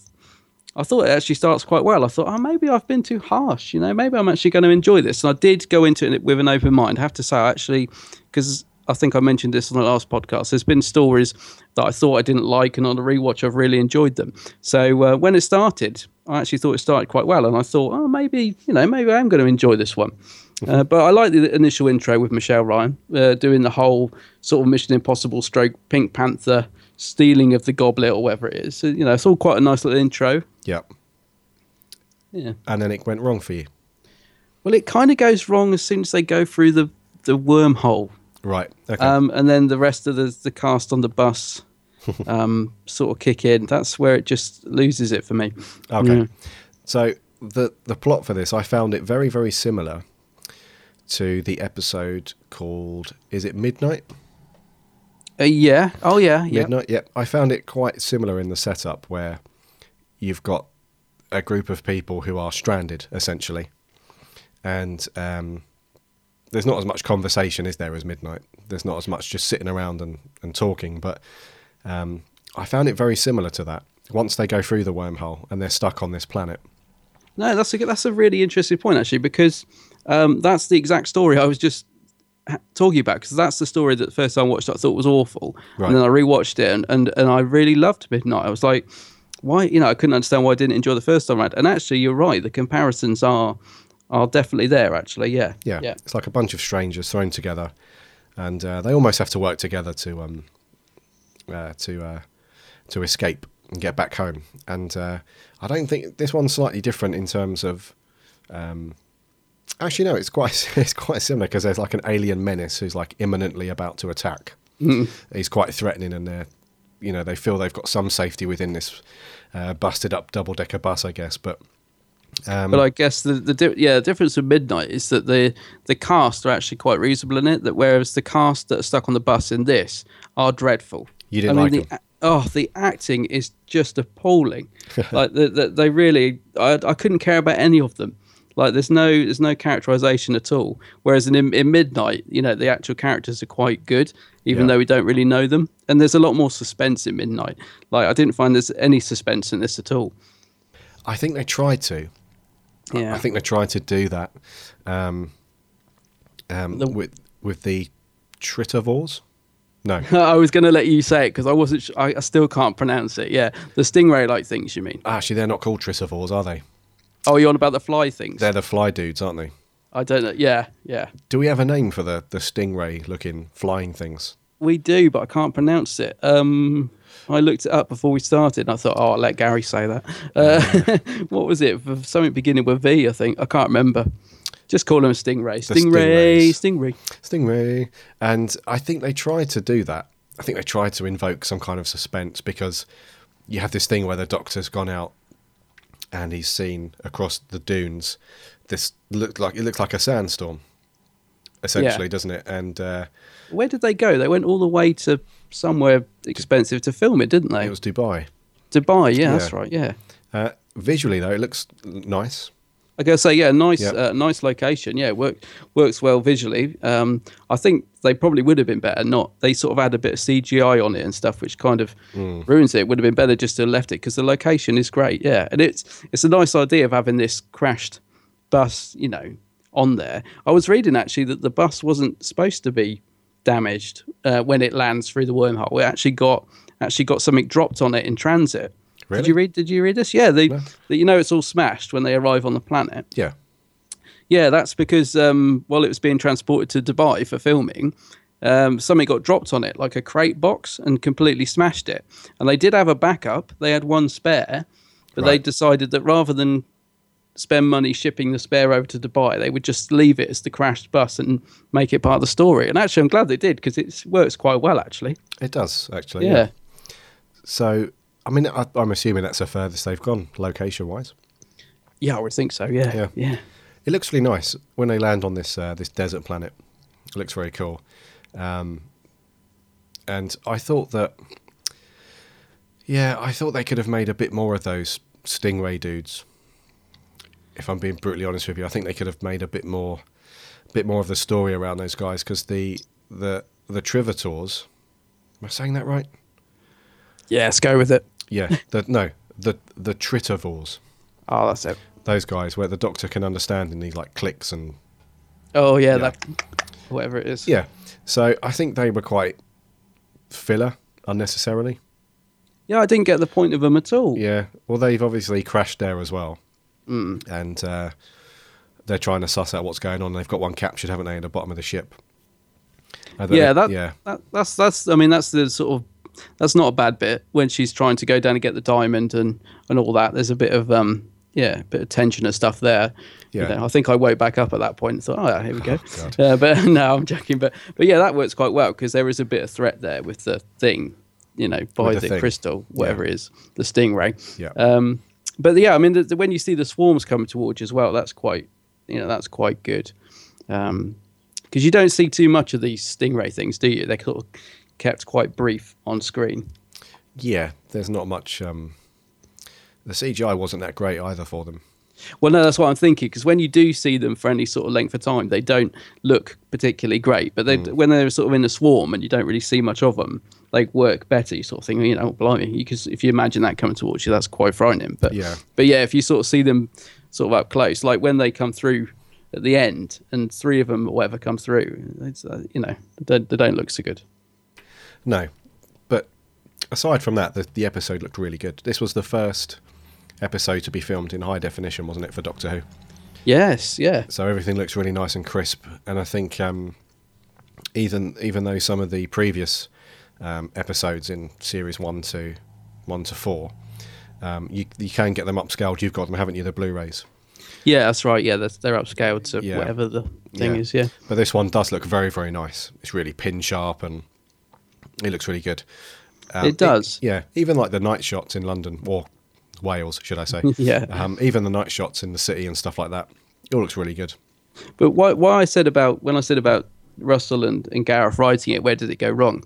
I thought it actually starts quite well. I thought, oh, maybe I've been too harsh. You know, maybe I'm actually going to enjoy this. And I did go into it with an open mind. I have to say, I actually, because I think I mentioned this on the last podcast. There's been stories that I thought I didn't like, and on the rewatch, I've really enjoyed them. So uh, when it started, I actually thought it started quite well, and I thought, oh, maybe you know, maybe I am going to enjoy this one. Uh, but I like the initial intro with Michelle Ryan uh, doing the whole sort of Mission Impossible stroke Pink Panther stealing of the goblet or whatever it is. So, you know, it's all quite a nice little intro. Yep. Yeah. And then it went wrong for you. Well, it kind of goes wrong as soon as they go through the the wormhole. Right. Okay. Um, and then the rest of the the cast on the bus um, sort of kick in. That's where it just loses it for me. Okay. Yeah. So the the plot for this, I found it very very similar to the episode called Is it Midnight? Uh, yeah. Oh yeah. Yeah. Midnight. Yep. I found it quite similar in the setup where you've got a group of people who are stranded essentially, and um, there's not as much conversation, is there, as Midnight? There's not as much just sitting around and, and talking, but um, I found it very similar to that. Once they go through the wormhole and they're stuck on this planet. No, that's a that's a really interesting point actually because um, that's the exact story I was just talking about because that's the story that the first time I watched it, I thought was awful, Right. and then I rewatched it and, and and I really loved Midnight. I was like, why? You know, I couldn't understand why I didn't enjoy the first time around. And actually, you're right. The comparisons are are definitely there. Actually, yeah, Yeah, yeah. it's like a bunch of strangers thrown together, and uh, they almost have to work together to um uh, to uh, to escape and get back home. And uh, I don't think this one's slightly different in terms of. Um, actually, no, it's quite it's quite similar because there's like an alien menace who's like imminently about to attack. Mm. He's quite threatening, and they're you know they feel they've got some safety within this uh, busted up double decker bus, I guess, but. Um, But I guess the the di- yeah the difference with Midnight is that the the cast are actually quite reasonable in it. That whereas the cast that are stuck on the bus in this are dreadful. You didn't I mean, like the, a- Oh, the acting is just appalling. like the, the, they really, I, I couldn't care about any of them. Like there's no there's no characterization at all. Whereas in, in Midnight, you know, the actual characters are quite good, even Yeah. though we don't really know them. And there's a lot more suspense in Midnight. Like I didn't find there's any suspense in this at all. I think they tried to. I- Yeah. I think they tried to do that um, um, The- with with the Tritovores. No, I was going to let you say it because I wasn't. Sh- I, I still can't pronounce it. Yeah, the stingray-like things. You mean? actually, they're not called Tritovores, are they? Oh, you're on about the fly things. They're the fly dudes, aren't they? I don't know. Yeah, yeah. Do we have a name for the the stingray-looking flying things? We do, but I can't pronounce it. Um, I looked it up before we started. And I thought, oh, I'll let Gary say that. Uh, what was it? For Something beginning with V, I think. I can't remember. Just call him a stingray. Stingray, stingray. Stingray, and I think they tried to do that. I think they tried to invoke some kind of suspense because you have this thing where the doctor's gone out and he's seen across the dunes this looked like it looked like a sandstorm essentially Yeah. doesn't it and uh, Where did they go? They went all the way to somewhere expensive to film it, didn't they? it was dubai Dubai. Yeah, that's right. Yeah. uh, visually though it looks nice I gotta say, yeah, nice, Yep. uh, nice location. Yeah, work, works well visually. Um, I think they probably would have been better. Not they sort of add a bit of CGI on it and stuff, which kind of Mm. ruins it. It would have been better just to have left it because the location is great. Yeah, and it's it's a nice idea of having this crashed bus, you know, on there. I was reading actually that the bus wasn't supposed to be damaged uh, when it lands through the wormhole. It actually got actually got something dropped on it in transit. Did you read? Did you read this? Yeah, they, that you know it's all smashed when they arrive on the planet. yeah Yeah, that's because um, while it was being transported to Dubai for filming, um, something got dropped on it, like a crate box, and completely smashed it. And they did have a backup; they had one spare, but they decided that rather than spend money shipping the spare over to Dubai. They would just leave it as the crashed bus and make it part of the story. And actually, I'm glad they did because it works quite well. Actually, It does actually. yeah. So, I mean, I, I'm assuming that's the furthest they've gone location wise. Yeah, I would think so. Yeah, Yeah. yeah. It looks really nice when they land on this uh, this desert planet. It looks very cool. Um, and I thought that, yeah, I thought they could have made a bit more of those stingray dudes. If I'm being brutally honest with you, I think they could have made a bit more, bit more of the story around those guys because the the the Trivators. Am I saying that right? Yeah, let's go with it. Yeah. The no, the the Tritovores. Oh, that's it. Those guys where the Doctor can understand and he like clicks and Oh yeah, Yeah. that whatever it is. Yeah. So I think they were quite filler unnecessarily. yeah. I didn't get the point of them at all. Yeah. Well, they've obviously crashed there as well, Mm. and uh, they're trying to suss out what's going on. They've got one captured, haven't they, at the bottom of the ship? Yeah, that, yeah, that that's that's. I mean, that's the sort of that's not a bad bit when she's trying to go down and get the diamond and and all that. There's a bit of um yeah, a bit of tension and stuff there. You Yeah. know, I think I woke back up at that point and thought, oh, yeah, here we go. God. uh, but no, I'm joking. But but yeah, that works quite well because there is a bit of threat there with the thing, you know, by With the the, crystal, whatever it is, the stingray. Yeah. Um, but yeah, I mean, the, the, when you see the swarms coming towards you as well, that's quite, you know, that's quite good. Um, because you don't see too much of these stingray things, do you? They're sort of kept quite brief on screen. yeah. There's not much. Um, the CGI wasn't that great either for them. Well, no, that's what I'm thinking. Because when you do see them for any sort of length of time, they don't look particularly great. But they, Mm. when they're sort of in a swarm and you don't really see much of them, they work better. You sort of think, you know, blimey, because if you imagine that coming towards you, that's quite frightening. But Yeah. but yeah, if you sort of see them sort of up close, like when they come through at the end, and three of them or whatever come through, it's, uh, you know, they, they don't look so good. No, but aside from that, the, the episode looked really good. This was the first episode to be filmed in high definition, wasn't it, for Doctor Who? Yes, yeah, So everything looks really nice and crisp, and I think um, even even though some of the previous um, episodes in series one to one to four, um, you you can get them upscaled. You've got them, haven't you? The Blu-rays. yeah, that's right. Yeah, that's, they're upscaled to Yeah. whatever the thing Yeah. is. Yeah. But this one does look very very nice. It's really pin sharp and it looks really good. Um, It does. yeah, even like the night shots in London or Wales, should I say? Yeah. Um, even the night shots in the city and stuff like that. It all looks really good. But why, why I said about when I said about Russell and, and Gareth writing it, where did it go wrong?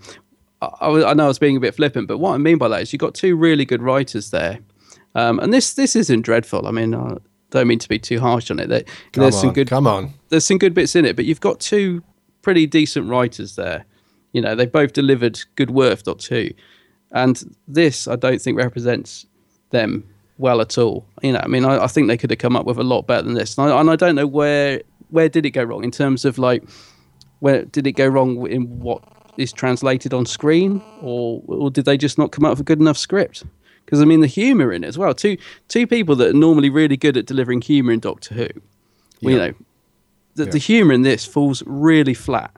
I, I, know I was being a bit flippant, but what I mean by that is you've got two really good writers there, um, and this this isn't dreadful. I mean, I don't mean to be too harsh on it. There, Come there's on, some good come on. there's some good bits in it, but you've got two pretty decent writers there. You know, they both delivered good work, not two. And this, I don't think represents them well at all. You know, I mean, I, I think they could have come up with a lot better than this. And I, and I don't know where where did it go wrong in terms of like where did it go wrong in what is translated on screen, or or did they just not come up with a good enough script? Because I mean, the humour in it as well. Two two people that are normally really good at delivering humour in Doctor Who. Well, you know, the, Yeah. the humour in this falls really flat.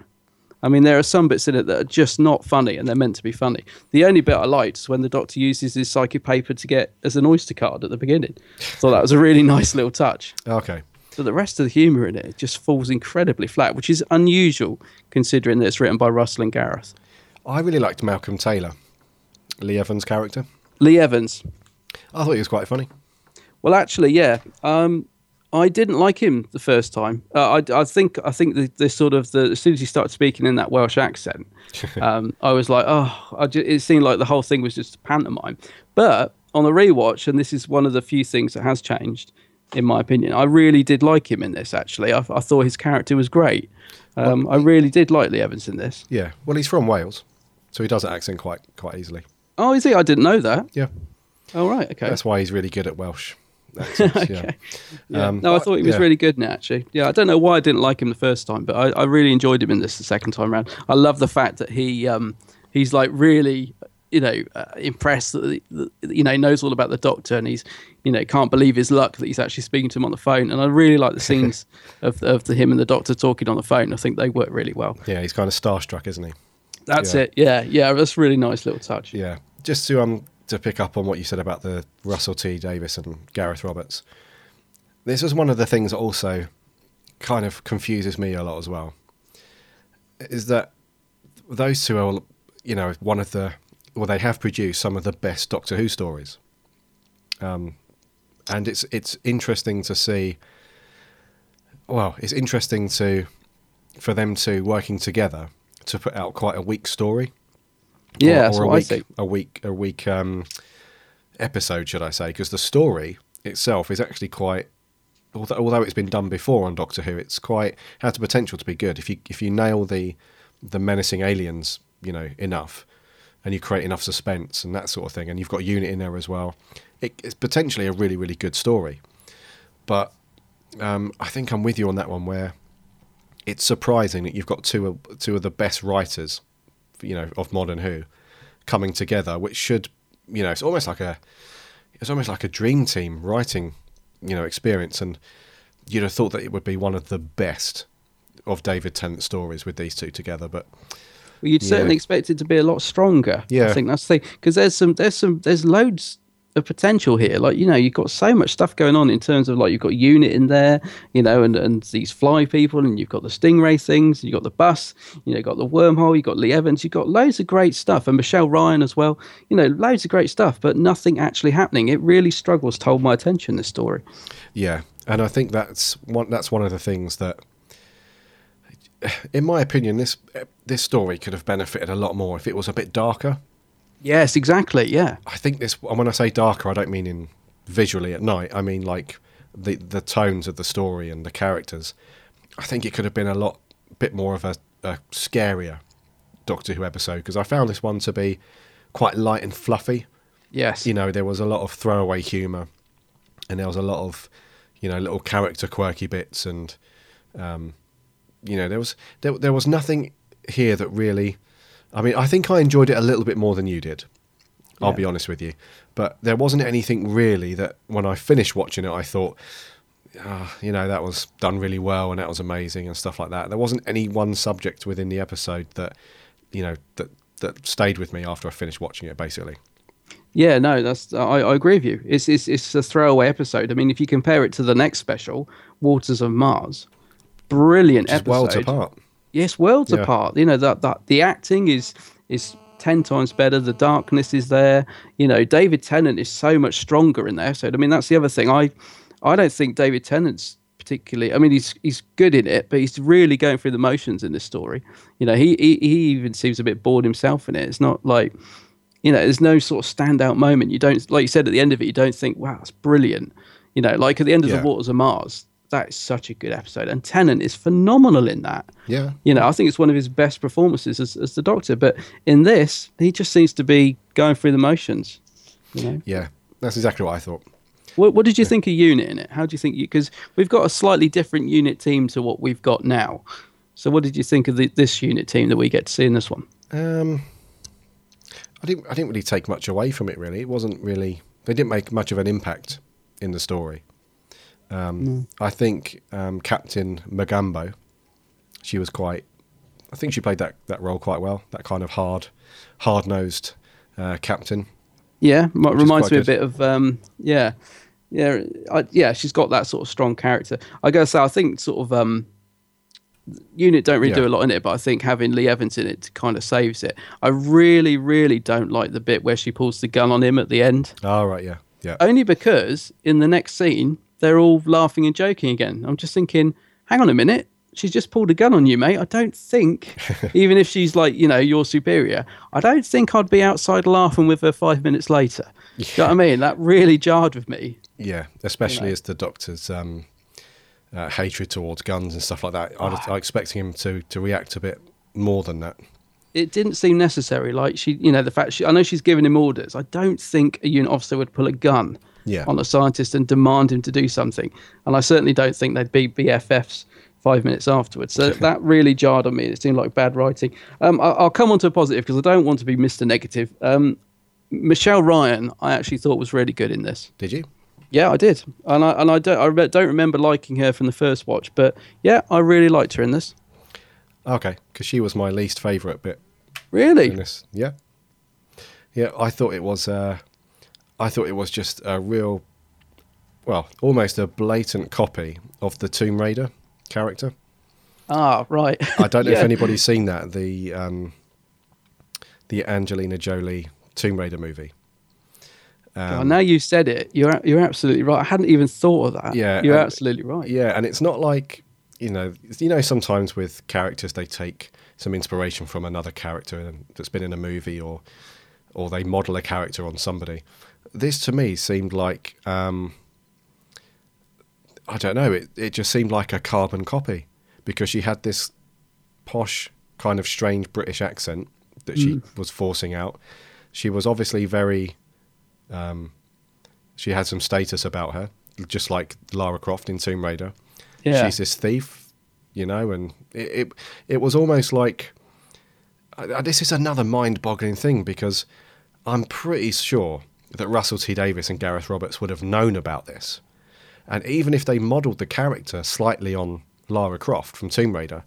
I mean, there are some bits in it that are just not funny, and they're meant to be funny. The only bit I liked is when the Doctor uses his psychic paper to get as an Oyster card at the beginning. Thought that was a really nice little touch. Okay. But the rest of the humour in it just falls incredibly flat, which is unusual considering that it's written by Russell and Gareth. I really liked Malcolm Taylor, Lee Evans' character. Lee Evans. I thought he was quite funny. Well, actually, yeah. Um, I didn't like him the first time. Uh, I, I think I think the, the sort of the as soon as he started speaking in that Welsh accent, um, I was like, oh, I ju- it seemed like the whole thing was just a pantomime. But on the rewatch, and this is one of the few things that has changed, in my opinion, I really did like him in this. Actually, I, I thought his character was great. Um, I really did like Lee Evans in this. Yeah. Well, he's from Wales, so he does that accent quite quite easily. Oh, is he? I didn't know that. Yeah. Oh, right. Okay. That's why he's really good at Welsh accents. okay. Yeah. Um, no, I thought he was yeah. really good in it, actually. Yeah, I don't know why I didn't like him the first time, but I, I really enjoyed him in this the second time around. I love the fact that he um, he's like really, you know, uh, impressed that, the, the- you know, he knows all about the doctor and he's, you know, can't believe his luck that he's actually speaking to him on the phone. And I really like the scenes of, of the, him and the doctor talking on the phone. I think they work really well. Yeah, he's kind of starstruck, isn't he? That's Yeah. it. Yeah, yeah, that's a really nice little touch. Yeah. Just to um to pick up on what you said about the Russell T Davies and Gareth Roberts. this is one of the things that also kind of confuses me a lot as well. Is that those two are, you know, one of the well, they have produced some of the best Doctor Who stories. Um, and it's it's interesting to see. Well, it's interesting to for them to working together to put out quite a weak story. Yeah, that's or, a what I weak, think. a week a week um, episode, should I say? Because the story itself is actually quite. Although, although it's been done before on Doctor Who, it's quite has the potential to be good if you if you nail the the menacing aliens, you know, enough, and you create enough suspense and that sort of thing, and you've got a unit in there as well. It, it's potentially a really really good story, but um, I think I'm with you on that one where it's surprising that you've got two of, two of the best writers, you know, of modern Who, coming together, which should, you know, it's almost like a, it's almost like a dream team writing, you know, experience, and you'd have thought that it would be one of the best of David Tennant stories with these two together, but Well, you'd Yeah. certainly expect it to be a lot stronger. Yeah. I think that's the thing because there's some there's some there's loads of potential here. Like you know, you've got so much stuff going on in terms of like you've got unit in there, you know, and and these fly people, and you've got the stingray things, you've got the bus, you know, you've got the wormhole, you've got Lee Evans, you've got loads of great stuff, and Michelle Ryan as well. You know, loads of great stuff, but nothing actually happening. It really struggles to hold my attention. This story. Yeah, and I think that's one. That's one of the things that, in my opinion, this this story could have benefited a lot more if it was a bit darker. Yes, exactly. Yeah. I think this. and When I say darker, I don't mean in visually at night. I mean like the the tones of the story and the characters. I think it could have been a lot bit more of a, a scarier Doctor Who episode because I found this one to be quite light and fluffy. Yes. You know, there was a lot of throwaway humour, and there was a lot of, you know, little character quirky bits, and, um, you know, there was there, there was nothing here that really. I mean, I think I enjoyed it a little bit more than you did. I'll Yeah. be honest with you, but there wasn't anything really that when I finished watching it, I thought, ah, you know, that was done really well and that was amazing and stuff like that. There wasn't any one subject within the episode that, you know, that that stayed with me after I finished watching it. Basically, Yeah, no, that's I, I agree with you. It's, it's it's a throwaway episode. I mean, if you compare it to the next special, Waters of Mars, brilliant just episode. worlds apart. Yes, worlds Yeah. apart. You know that that the acting is is ten times better. The darkness is there. You know, David Tennant is so much stronger in the episode. I mean, that's the other thing. I I don't think David Tennant's particularly. I mean, he's he's good in it, but he's really going through the motions in this story. You know, he he, he even seems a bit bored himself in it. It's not like you know, there's no sort of standout moment. You don't, like you said at the end of it, you don't think, wow, that's brilliant. You know, like at the end of Yeah. the Waters of Mars, that is such a good episode, and Tennant is phenomenal in that. Yeah. You know, I think it's one of his best performances as, as the Doctor. But in this, he just seems to be going through the motions. You know, Yeah, that's exactly what I thought. what, what did you think of Unit in it? How do you think you? Because we've got a slightly different Unit team to what we've got now. So, what did you think of the, this Unit team that we get to see in this one? Um, I didn't. I didn't really take much away from it. Really, it wasn't really. They didn't make much of an impact in the story. Um, I think um, Captain Magambo, she was quite. I think she played that, that role quite well. That kind of hard, hard nosed uh, captain. Yeah, reminds me a bit of um, yeah, yeah, I, yeah. She's got that sort of strong character. I gotta say, I think sort of um, unit don't really Yeah. do a lot in it, but I think having Lee Evans in it kind of saves it. I really, really don't like the bit where she pulls the gun on him at the end, Oh right, yeah, yeah. only because in the next scene they're all laughing and joking again. I'm just thinking, hang on a minute. She's just pulled a gun on you, mate. I don't think, even if she's like, you know, your superior, I don't think I'd be outside laughing with her five minutes later. Do you know what I mean? That really jarred with me. Yeah, especially as the Doctor's um, uh, hatred towards guns and stuff like that. I was, I was expecting him to to react a bit more than that. It didn't seem necessary. Like she, you know, the fact she, I know she's giving him orders. I don't think a unit officer would pull a gun Yeah. on a scientist and demand him to do something. And I certainly don't think they'd be BFFs five minutes afterwards. So that really jarred on me. It seemed like bad writing. Um, I, I'll come on to a positive because I don't want to be Mr. Negative. Um, Michelle Ryan, I actually thought was really good in this. Did you? Yeah, I did, and I and I don't I re- don't remember liking her from the first watch, but yeah, I really liked her in this. Okay, because she was my least favourite bit Really. Yeah, yeah. I thought it was. Uh, I thought it was just a real. well, almost a blatant copy of the Tomb Raider character. Ah, right. I don't know if anybody's seen that the um, the Angelina Jolie Tomb Raider movie. Oh, now you said it, you're you're absolutely right. I hadn't even thought of that. Yeah, you're and- absolutely right. Yeah, and it's not like you know, you know, sometimes with characters they take some inspiration from another character that's been in a movie, or or they model a character on somebody. This to me seemed like um, I don't know. It it just seemed like a carbon copy because she had this posh kind of strange British accent that she Mm. was forcing out. She was obviously very. Um, she had some status about her, just like Lara Croft in Tomb Raider. Yeah. She's this thief, you know, and it it, it was almost like uh, this is another mind-boggling thing because I'm pretty sure that Russell T Davies and Gareth Roberts would have known about this, and even if they modelled the character slightly on Lara Croft from Tomb Raider,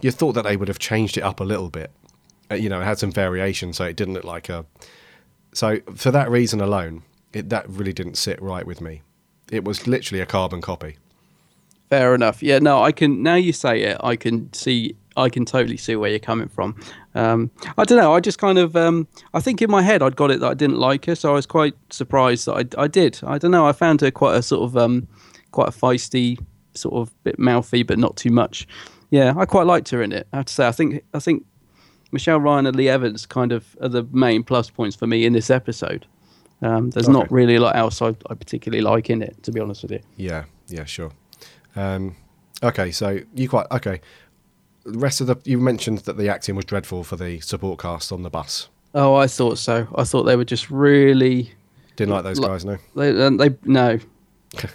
you thought that they would have changed it up a little bit, uh, you know, had some variation so it didn't look like a. So for that reason alone, it, that really didn't sit right with me. It was literally a carbon copy. Fair enough. Yeah, no, I can. Now you say it, I can see. I can totally see where you're coming from. Um, I don't know. I just kind of. Um, I think in my head I'd got it that I didn't like her, so I was quite surprised that I, I did. I don't know. I found her quite a sort of um, quite a feisty, sort of bit mouthy, but not too much. Yeah, I quite liked her in it. I have to say. I think. I think Michelle Ryan and Lee Evans kind of are the main plus points for me in this episode. Um, there's not really a lot else I, I particularly like in it, to be honest with you. Yeah, yeah, sure. Um, okay, so you quite okay. The rest of the you mentioned that the acting was dreadful for the support cast on the bus. Oh, I thought so. I thought they were just really. Didn't like those guys, no. They, uh, they no.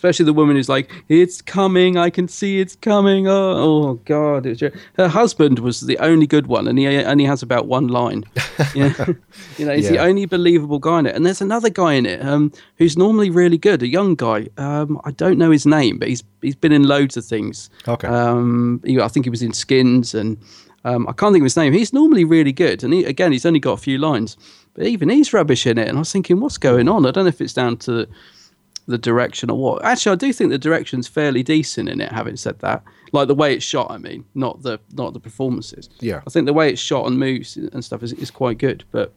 Especially the woman who's like, "It's coming! I can see it's coming!" Oh, oh God! Her husband was the only good one, and he only has about one line. Yeah. you know, he's the only believable guy in it. And there's another guy in it um, who's normally really good, a young guy. Um, I don't know his name, but he's he's been in loads of things. Okay. Um, he, I think he was in Skins, and um, I can't think of his name. He's normally really good, and he, again, he's only got a few lines, but even he's rubbish in it. And I was thinking, what's going on? I don't know if it's down to the direction or what. Actually, I do think the direction's fairly decent in it. Having said that, like the way it's shot, I mean, not the not the performances. Yeah. I think the way it's shot and moves and stuff is, is quite good. But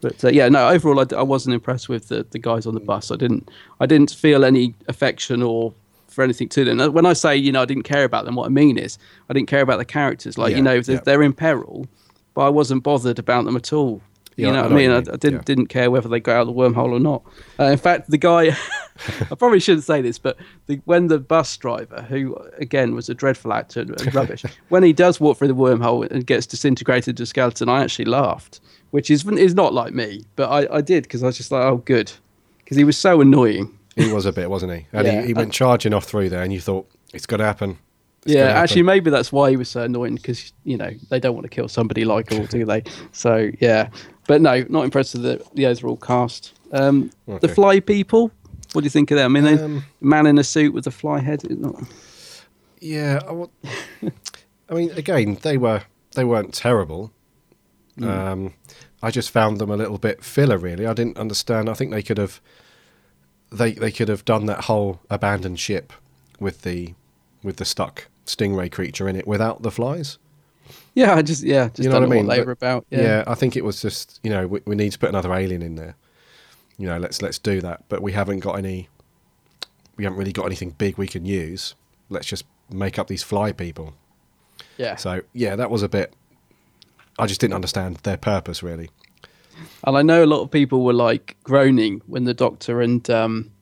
but uh, yeah, no. Overall, I wasn't impressed with the, the guys on the bus. I didn't I didn't feel any affection or for anything to them. When I say you know I didn't care about them, what I mean is I didn't care about the characters. Like Yeah, you know they're, yeah. they're in peril, but I wasn't bothered about them at all. You Yeah, know I what I mean? what mean, I didn't yeah. didn't care whether they got out of the wormhole or not. Uh, in fact, the guy, I probably shouldn't say this, but the, when the bus driver, who again was a dreadful actor and rubbish, when he does walk through the wormhole and gets disintegrated to skeleton, I actually laughed, which is is not like me, but I, I did because I was just like, oh, good, because he was so annoying. He was a bit, wasn't he? And Yeah. he, he went charging off through there, and you thought it's going to happen. It's yeah, actually, maybe that's why he was so annoying because you know they don't want to kill somebody like all, do they? So yeah, but no, not impressed with the, the overall cast. Um, The fly people, what do you think of them? I mean, they, Um, man in a suit with a fly head. Not, Yeah, I, I mean, again, they were they weren't terrible. Mm. Um, I just found them a little bit filler. Really, I didn't understand. I think they could have they they could have done that whole abandoned ship with the with the stuck stingray creature in it without the flies. Yeah, I just yeah, just you know what I mean? what they But- were about. Yeah. Yeah, I think it was just you know we, we need to put another alien in there. You know, let's let's do that. But we haven't got any. We haven't really got anything big we can use. Let's just make up these fly people. yeah. So yeah, that was a bit. I just didn't understand their purpose really. And I know a lot of people were like groaning when the Doctor and um,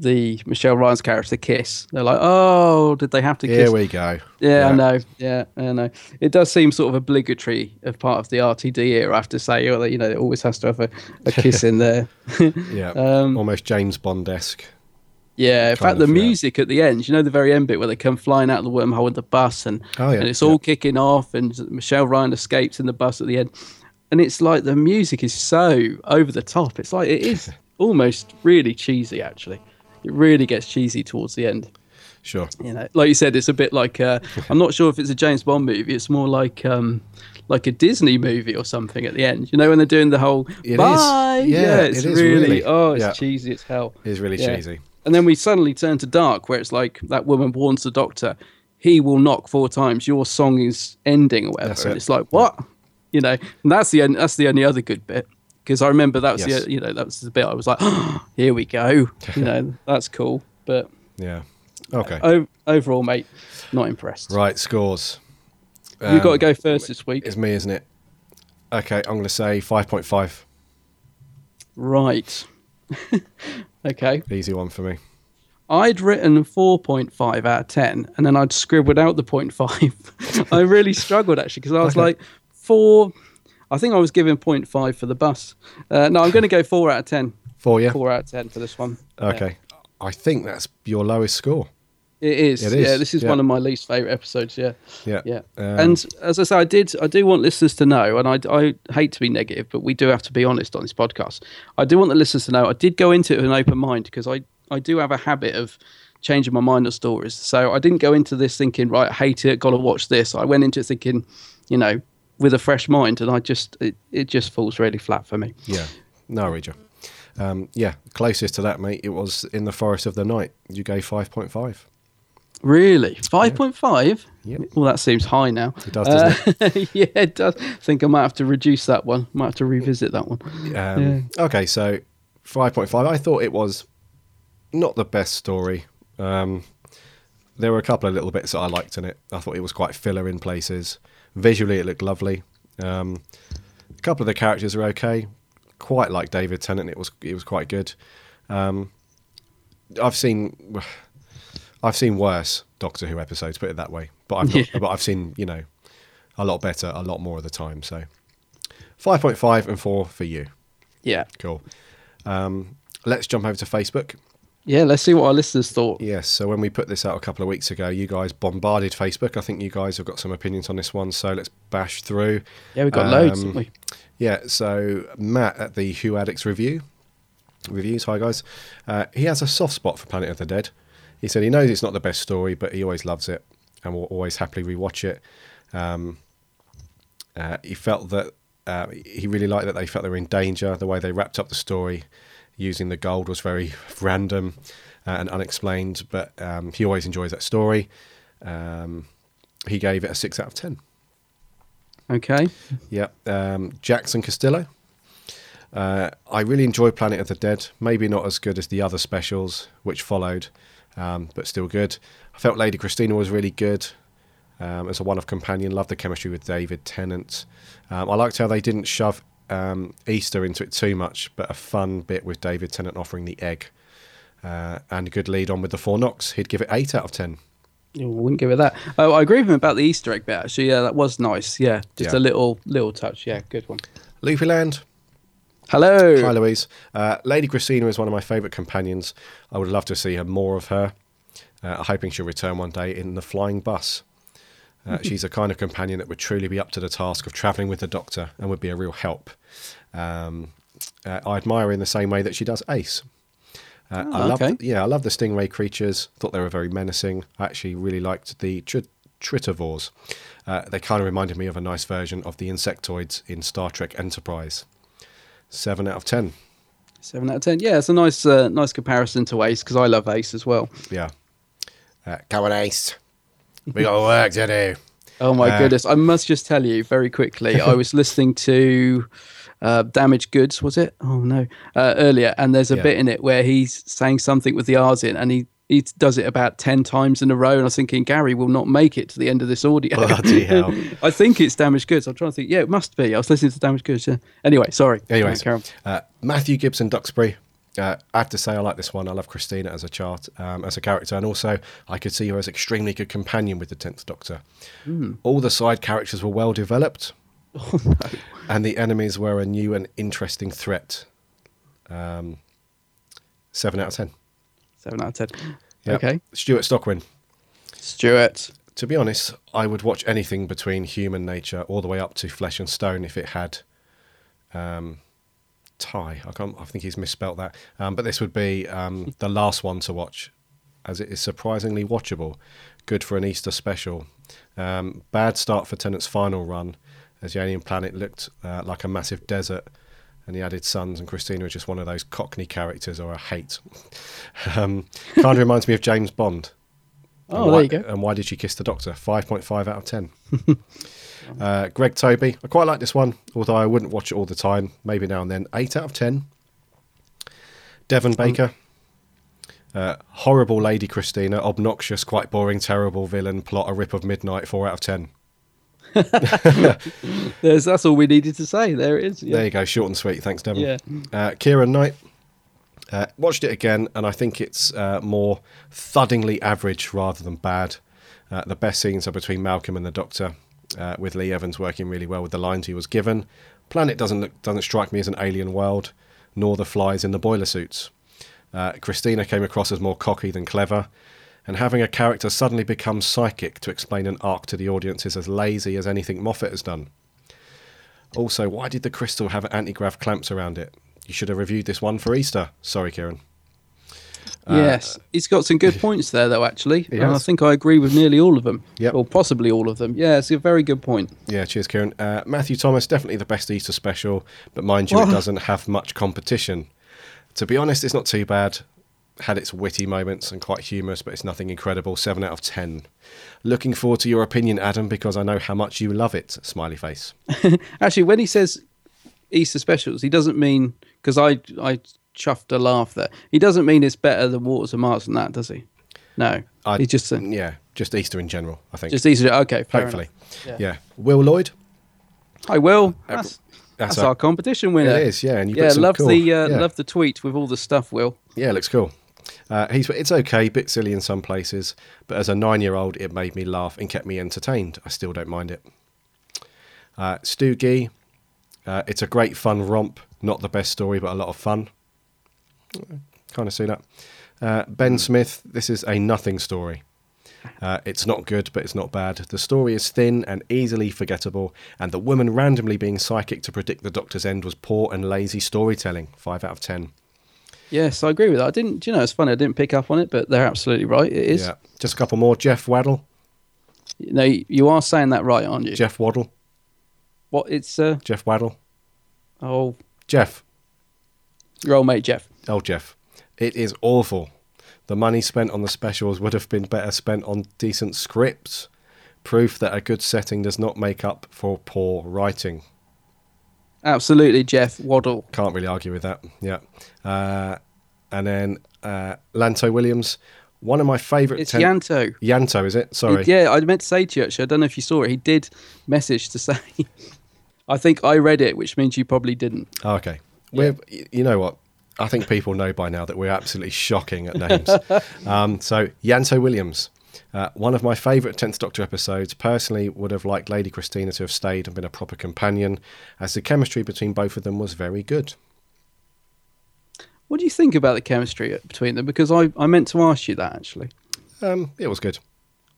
the Michelle Ryan's character kiss. They're like, "Oh, did they have to kiss? Here we go. Yeah, I know. Yeah, I know. It does seem sort of obligatory of part of the RTD era. I have to say, you know, it always has to have a, a kiss in there. Yeah, Um, almost James Bond esque. Yeah, in fact, the yeah. music at the end, you know, the very end bit where they come flying out of the wormhole in the bus and, Oh, yeah, and it's all kicking off and Michelle Ryan escapes in the bus at the end. And it's like the music is so over the top. It's like, it is almost really cheesy, actually. It really gets cheesy towards the end. Sure. You know, like you said, it's a bit like uh, I'm not sure if it's a James Bond movie. It's more like um, like a Disney movie or something at the end. You know, when they're doing the whole It bye. Yeah, it's it is really, really. oh, it's Yeah. cheesy as hell. It is really Yeah. cheesy. And then we suddenly turn to dark, where it's like that woman warns the doctor, he will knock four times. Your song is ending or whatever. That's and it's like what, you know. And that's the that's the only other good bit because I remember that was Yes. the you know that was the bit I was like, here we go. You know, that's cool. But Yeah. Okay. o- overall, mate, not impressed. Right, scores. You've got to Um, go first this week. It's me, isn't it? Okay, I'm going to say 5.5. Right. okay. Easy one for me. I'd written 4.5 out of 10, and then I'd scribbled out the 0.5. I really struggled actually because I was Okay. like, four. I think I was giving 0.5 for the bus. Uh, no, I'm going to go 4 out of 10. For you? 4 out of 10 for this one. Yeah. Okay. I think that's your lowest score. It is. It is, Yeah, this is yeah. one of my least favourite episodes. Yeah. Yeah. Yeah. Um, and as I say, I did. I do want listeners to know, and I, I hate to be negative, but we do have to be honest on this podcast. I do want the listeners to know. I did go into it with an open mind because I, I do have a habit of changing my mind on stories. So I didn't go into this thinking, right, I hate it, got to watch this. I went into it thinking, you know, with a fresh mind, and I just it, it just falls really flat for me. Yeah. No, I. Um, yeah, closest to that, mate, it was In the Forest of the Night. You gave 5.5. Really, five point five. Yep. Well, that seems high now. It does, doesn't Uh, yeah, it does. I think I might have to reduce that one. Might have to revisit that one. Um, Okay, so 5.5. I thought it was not the best story. Um, there were a couple of little bits that I liked in it. I thought it was quite filler in places. Visually, it looked lovely. Um, a couple of the characters are okay. Quite like David Tennant, it was it was quite good. Um, I've seen I've seen worse Doctor Who episodes, put it that way. But I've not, but I've seen you know a lot better, a lot more of the time. So five point five and four for you. Yeah. Cool. Um, let's jump over to Facebook. Yeah, let's see what our listeners thought. Yes, so when we put this out a couple of weeks ago, you guys bombarded Facebook. I think you guys have got some opinions on this one, so let's bash through. Yeah, we've got loads, Um, haven't we? Yeah, so Matt at the Who Addicts review reviews. Hi guys, uh, he has a soft spot for Planet of the Dead. He said he knows it's not the best story, but he always loves it and will always happily rewatch it. Um, uh, he felt that uh, he really liked that they felt they were in danger. The way they wrapped up the story using the gold was very random uh, and unexplained, but um, he always enjoys that story. Um, he gave it a six out of ten. Okay. Yeah. Um, Jackson Castillo. Uh, I really enjoy Planet of the Dead. Maybe not as good as the other specials which followed, um, but still good. I felt Lady Christina was really good um, as a one-off companion. Loved the chemistry with David Tennant. Um, I liked how they didn't shove um, Easter into it too much, but a fun bit with David Tennant offering the egg. Uh, and a good lead on with the four knocks. He'd give it eight out of ten. I wouldn't give it that. Oh, I agree with him about the Easter egg bit. Actually, yeah, that was nice. Yeah, just Yeah. a little little touch. Yeah, good one. Loopy Land. Hello. Hi, Louise. Uh, Lady Christina is one of my favourite companions. I would love to see her more of her. Uh, I'm hoping she'll return one day in the flying bus. Uh, she's a kind of companion that would truly be up to the task of travelling with the Doctor and would be a real help. Um, uh, I admire her in the same way that she does Ace. Uh, I Oh, love, okay. yeah, I love the stingray creatures. Thought they were very menacing. I actually really liked the tr- Tritovores. Uh, they kind of reminded me of a nice version of the insectoids in Star Trek Enterprise. Seven out of ten. Seven out of ten. Yeah, it's a nice uh, nice comparison to Ace because I love Ace as well. Yeah. Uh, come on, Ace. We got work to do. Oh my Uh, goodness! I must just tell you very quickly. I was listening to uh, "Damaged Goods," was it? Oh no, uh, earlier, and there's a Yeah. bit in it where he's saying something with the R's in, and he he does it about ten times in a row, and I was thinking Gary will not make it to the end of this audio. Bloody hell. I think it's "Damaged Goods." I'm trying to think. Yeah, it must be. I was listening to "Damaged Goods." Yeah. Anyway, sorry. Anyways, Right, uh, Matthew Gibson Duxbury. Uh, I have to say, I like this one. I love Christina as a chart, um, as a character, and also I could see her as extremely good companion with the Tenth Doctor. Hmm. All the side characters were well developed, and the enemies were a new and interesting threat. Um, seven out of ten. Seven out of ten. Yep. Okay. Stuart Stockwin. Stuart. To be honest, I would watch anything between human nature all the way up to flesh and stone if it had um, Ty. I can't. I think he's misspelt that. Um, but this would be um, the last one to watch. as it is surprisingly watchable. Good for an Easter special. Um, bad start for Tennant's final run, as the alien planet looked uh, like a massive desert, and the added suns and Christina is just one of those Cockney characters or I hate. um, kind of reminds me of James Bond. Oh, and there you go. And why did she kiss the Doctor? Five point five out of ten. uh, Greg Toby, I quite like this one, although I wouldn't watch it all the time. Maybe now and then. Eight out of ten. Devon Baker. Uh, horrible Lady Christina, obnoxious, quite boring, terrible villain, plot a rip of midnight, four out of ten. There's, that's all we needed to say. There it is. Yeah. There you go, short and sweet. Thanks, Devon. Yeah. Uh, Kieran Knight. Uh, watched it again, and I think it's uh, more thuddingly average rather than bad. Uh, the best scenes are between Malcolm and the Doctor, uh, with Lee Evans working really well with the lines he was given. Planet doesn't look, doesn't strike me as an alien world, nor the flies in the boiler suits. Uh, Christina came across as more cocky than clever, and having a character suddenly become psychic to explain an arc to the audience is as lazy as anything Moffat has done. Also, why did the crystal have anti-grav clamps around it? You should have reviewed this one for Easter. Sorry, Kieran. Uh, yes, he's got some good points there, though. Actually, and I think I agree with nearly all of them. Yep. or possibly all of them. Yeah, it's a very good point. Yeah, cheers, Kieran. Uh, Matthew Thomas, definitely the best Easter special, but mind you, What? it doesn't have much competition. To be honest, it's not too bad. Had its witty moments and quite humorous, but it's nothing incredible. 7 out of 10. Looking forward to your opinion, Adam, because I know how much you love it. Smiley face. Actually, when he says Easter specials, he doesn't mean because I I chuffed a laugh there. He doesn't mean it's better than Waters of Mars than that, does he? No, I, he's just yeah, just Easter in general, I think. just Easter. Okay, Hopefully. enough. Yeah. Will Lloyd? Hi, Will. That's, that's that's, our- our competition winner. It is, yeah, and you yeah, love cool- the uh, yeah. love the tweet with all the stuff. Will. Yeah, it looks cool. Uh, he's it's okay, bit silly in some places, but as a nine-year-old, it made me laugh and kept me entertained. I still don't mind it. Uh, Stu Gee, uh, it's a great fun romp, not the best story, but a lot of fun. Kind of see that. Uh, ben Smith, this is a nothing story. Uh, it's not good, but it's not bad. The story is thin and easily forgettable, and the woman randomly being psychic to predict the Doctor's end was poor and lazy storytelling. Five out of ten. Yes, I agree with that. I didn't. You know, it's funny. I didn't pick up on it, but they're absolutely right. It is. Yeah, just a couple more. Jeff Waddle. No, you are saying that right, aren't you? Jeff Waddle. What? It's uh. Jeff Waddle. Oh, Jeff. your old mate Jeff. Oh, Jeff. It is awful. The money spent on the specials would have been better spent on decent scripts. Proof that a good setting does not make up for poor writing. Absolutely, Jeff Waddle. Can't really argue with that. Yeah. Uh, and then uh, Lanto Williams, one of my favourite. It's Yanto. Yanto, is it? Sorry. He- yeah, I meant to say to you actually. I don't know if you saw it. He did message to say. I think I read it, which means you probably didn't. Okay. We're, you know what? I think people know by now that we're absolutely shocking at names. um, so, Yanto Williams, uh, one of my favourite 10th Doctor episodes, personally would have liked Lady Christina to have stayed and been a proper companion, as the chemistry between both of them was very good. What do you think about the chemistry between them? Because I, I meant to ask you that actually. Um, it was good.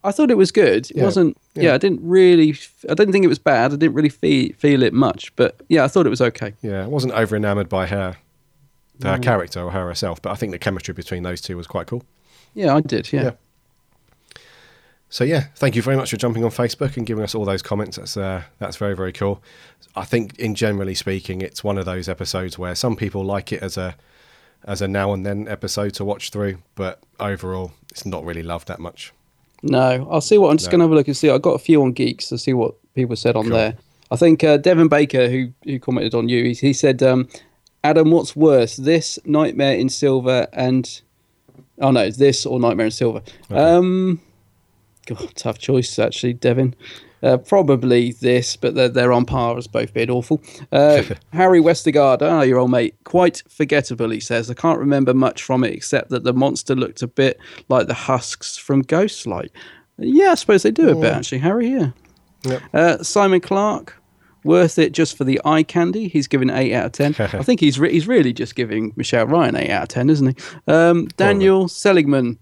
I thought it was good. It Yeah, wasn't. Yeah. yeah. I didn't really. I didn't think it was bad. I didn't really feel feel it much. But yeah, I thought it was okay. Yeah, I wasn't over enamoured by her, her Mm. character or her herself, but I think the chemistry between those two was quite cool. Yeah, I did. Yeah. Yeah. So yeah, thank you very much for jumping on Facebook and giving us all those comments. That's uh, that's very very cool. I think, in generally speaking, it's one of those episodes where some people like it as a as a now and then episode to watch through, but overall, it's not really loved that much. No, I'll see what I'm just No. going to have a look and see. I got a few on Geeks to see what people said on Cool. there. I think uh, Devon Baker, who who commented on you, he, he said, um, "Adam, what's worse, this Nightmare in Silver and oh no, this or Nightmare in Silver?" Um, God, tough choice actually, Devin. Uh, probably this, but they're, they're on par as both being awful. Uh, Harry Westergaard, ah, your old mate, quite forgettable, he says. I can't remember much from it except that the monster looked a bit like the husks from Ghostlight. Yeah, I suppose they do a bit, actually, Harry, yeah. Yep. Uh, Simon Clark, worth it just for the eye candy. He's given 8 out of 10. I think he's, re- he's really just giving Michelle Ryan 8 out of 10, isn't he? Um, Daniel Seligman,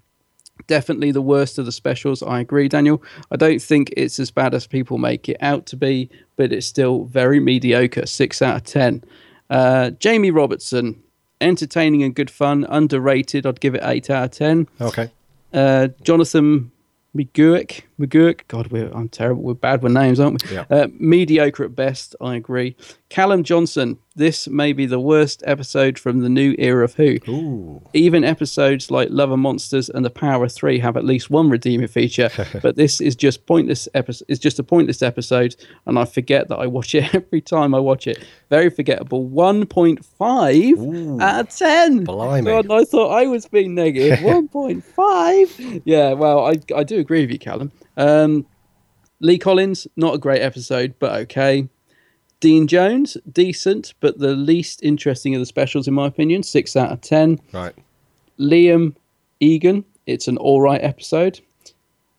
definitely the worst of the specials. I agree, Daniel. I don't think it's as bad as people make it out to be, but it's still very mediocre. Six out of ten. Uh, Jamie Robertson, entertaining and good fun. Underrated. I'd give it eight out of ten. Okay. Uh, Jonathan McGurk, McGurk. God, we're, I'm terrible. We're bad with names, aren't we? Yeah. Uh, mediocre at best. I agree. Callum Johnson. This may be the worst episode from the new era of Who. Ooh. Even episodes like Love and Monsters and The Power of Three have at least one redeeming feature, but this is just pointless. Episode. It's just a pointless episode, and I forget that I watch it every time I watch it. Very forgettable. One point five out of ten. Blimey. God, I thought I was being negative. One point five. Yeah. Well, I I do agree with you, Callum. Um, Lee Collins, not a great episode, but okay. Dean Jones, decent, but the least interesting of the specials, in my opinion. Six out of ten. Right. Liam Egan, it's an all right episode.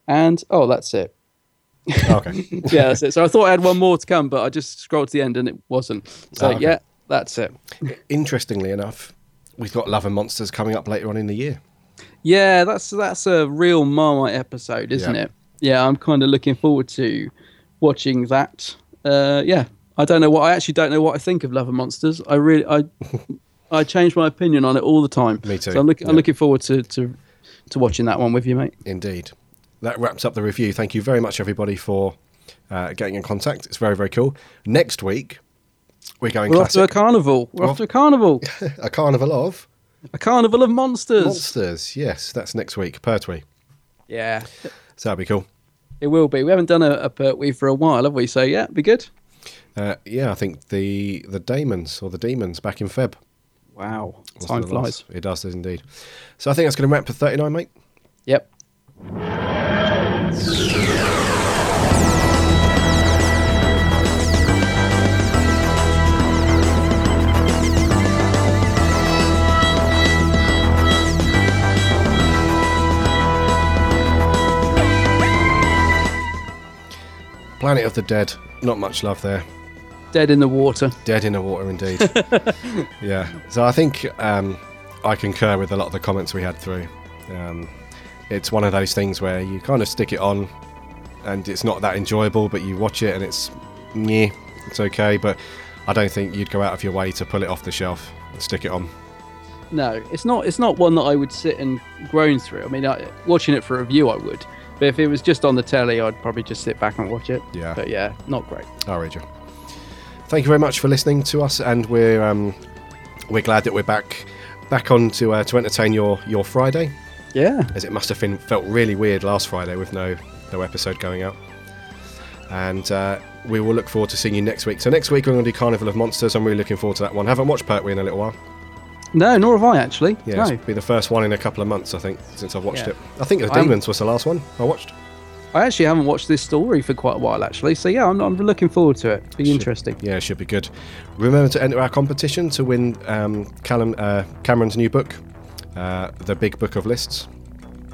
And oh, that's it. Okay. yeah, that's it. So I thought I had one more to come, but I just scrolled to the end and it wasn't. So Oh, okay. yeah, that's it. Interestingly enough, we've got Love and Monsters coming up later on in the year. Yeah, that's that's a real Marmite episode, isn't Yeah. it? Yeah, I'm kind of looking forward to watching that. Uh, yeah, I don't know what I actually don't know what I think of Love and Monsters. I really I I change my opinion on it all the time. Me too, So I'm, look, yeah. I'm looking forward to, to to watching that one with you, mate. Indeed. That wraps up the review. Thank you very much, everybody, for uh, getting in contact. It's very, very cool. Next week, we're going We're off to a carnival. We're Well- off to a carnival. a carnival of a carnival of monsters. monsters. Yes, that's next week, Pertwee. Yeah, So that'll be cool. it will be. We haven't done a, a Pertwee for a while, have we? So yeah, be good. Uh, yeah, I think the the Daemons or the Demons back in Feb. Wow, time flies. It does, does indeed. So I think that's going to wrap for 39, mate. Yep. Planet of the Dead. Not much love there. Dead in the water. Dead in the water, indeed. yeah. So I think um, I concur with a lot of the comments we had through. Um, it's one of those things where you kind of stick it on, and it's not that enjoyable, but you watch it and it's, yeah, it's okay. But I don't think you'd go out of your way to pull it off the shelf and stick it on. No, it's not. It's not one that I would sit and groan through. I mean, I, watching it for a review, I would. But if it was just on the telly, I'd probably just sit back and watch it. Yeah. But yeah, not great. I'll read you. Thank you very much for listening to us, and we're um, we're glad that we're back back on to uh, to entertain your your Friday. Yeah. as it must have been felt really weird last Friday with no no episode going out. And uh, we will look forward to seeing you next week. So next week we're going to do Carnival of Monsters. I'm really looking forward to that one. Haven't watched Pertwee in a little while. No, nor have I actually. Yeah, no. be the first one in a couple of months, I think, since I've watched Yeah. it. I think The Demons was the last one I watched. I actually haven't watched this story for quite a while, actually. So yeah, I'm, I'm looking forward to it. Be interesting. Yeah, it should be good. Remember to enter our competition to win um, Callum, uh, Cameron's new book, uh, The Big Book of Lists.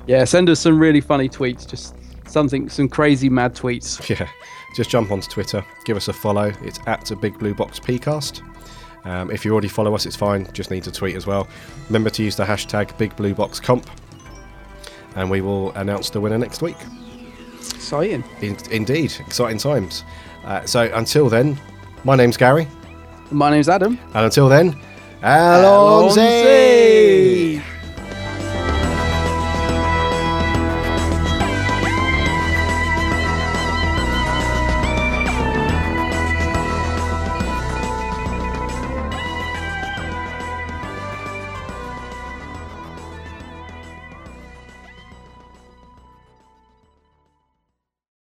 Yeah, send us some really funny tweets. Just something, some crazy mad tweets. Yeah, just jump onto Twitter, give us a follow. It's at a Big Blue Box PCast. Um, if you already follow us, it's fine. Just need to tweet as well. Remember to use the hashtag Big Blue Box Comp, and we will announce the winner next week. Exciting. In- indeed, exciting times. Uh, so until then, my name's Gary, My name's Adam. and until then, Allons-y!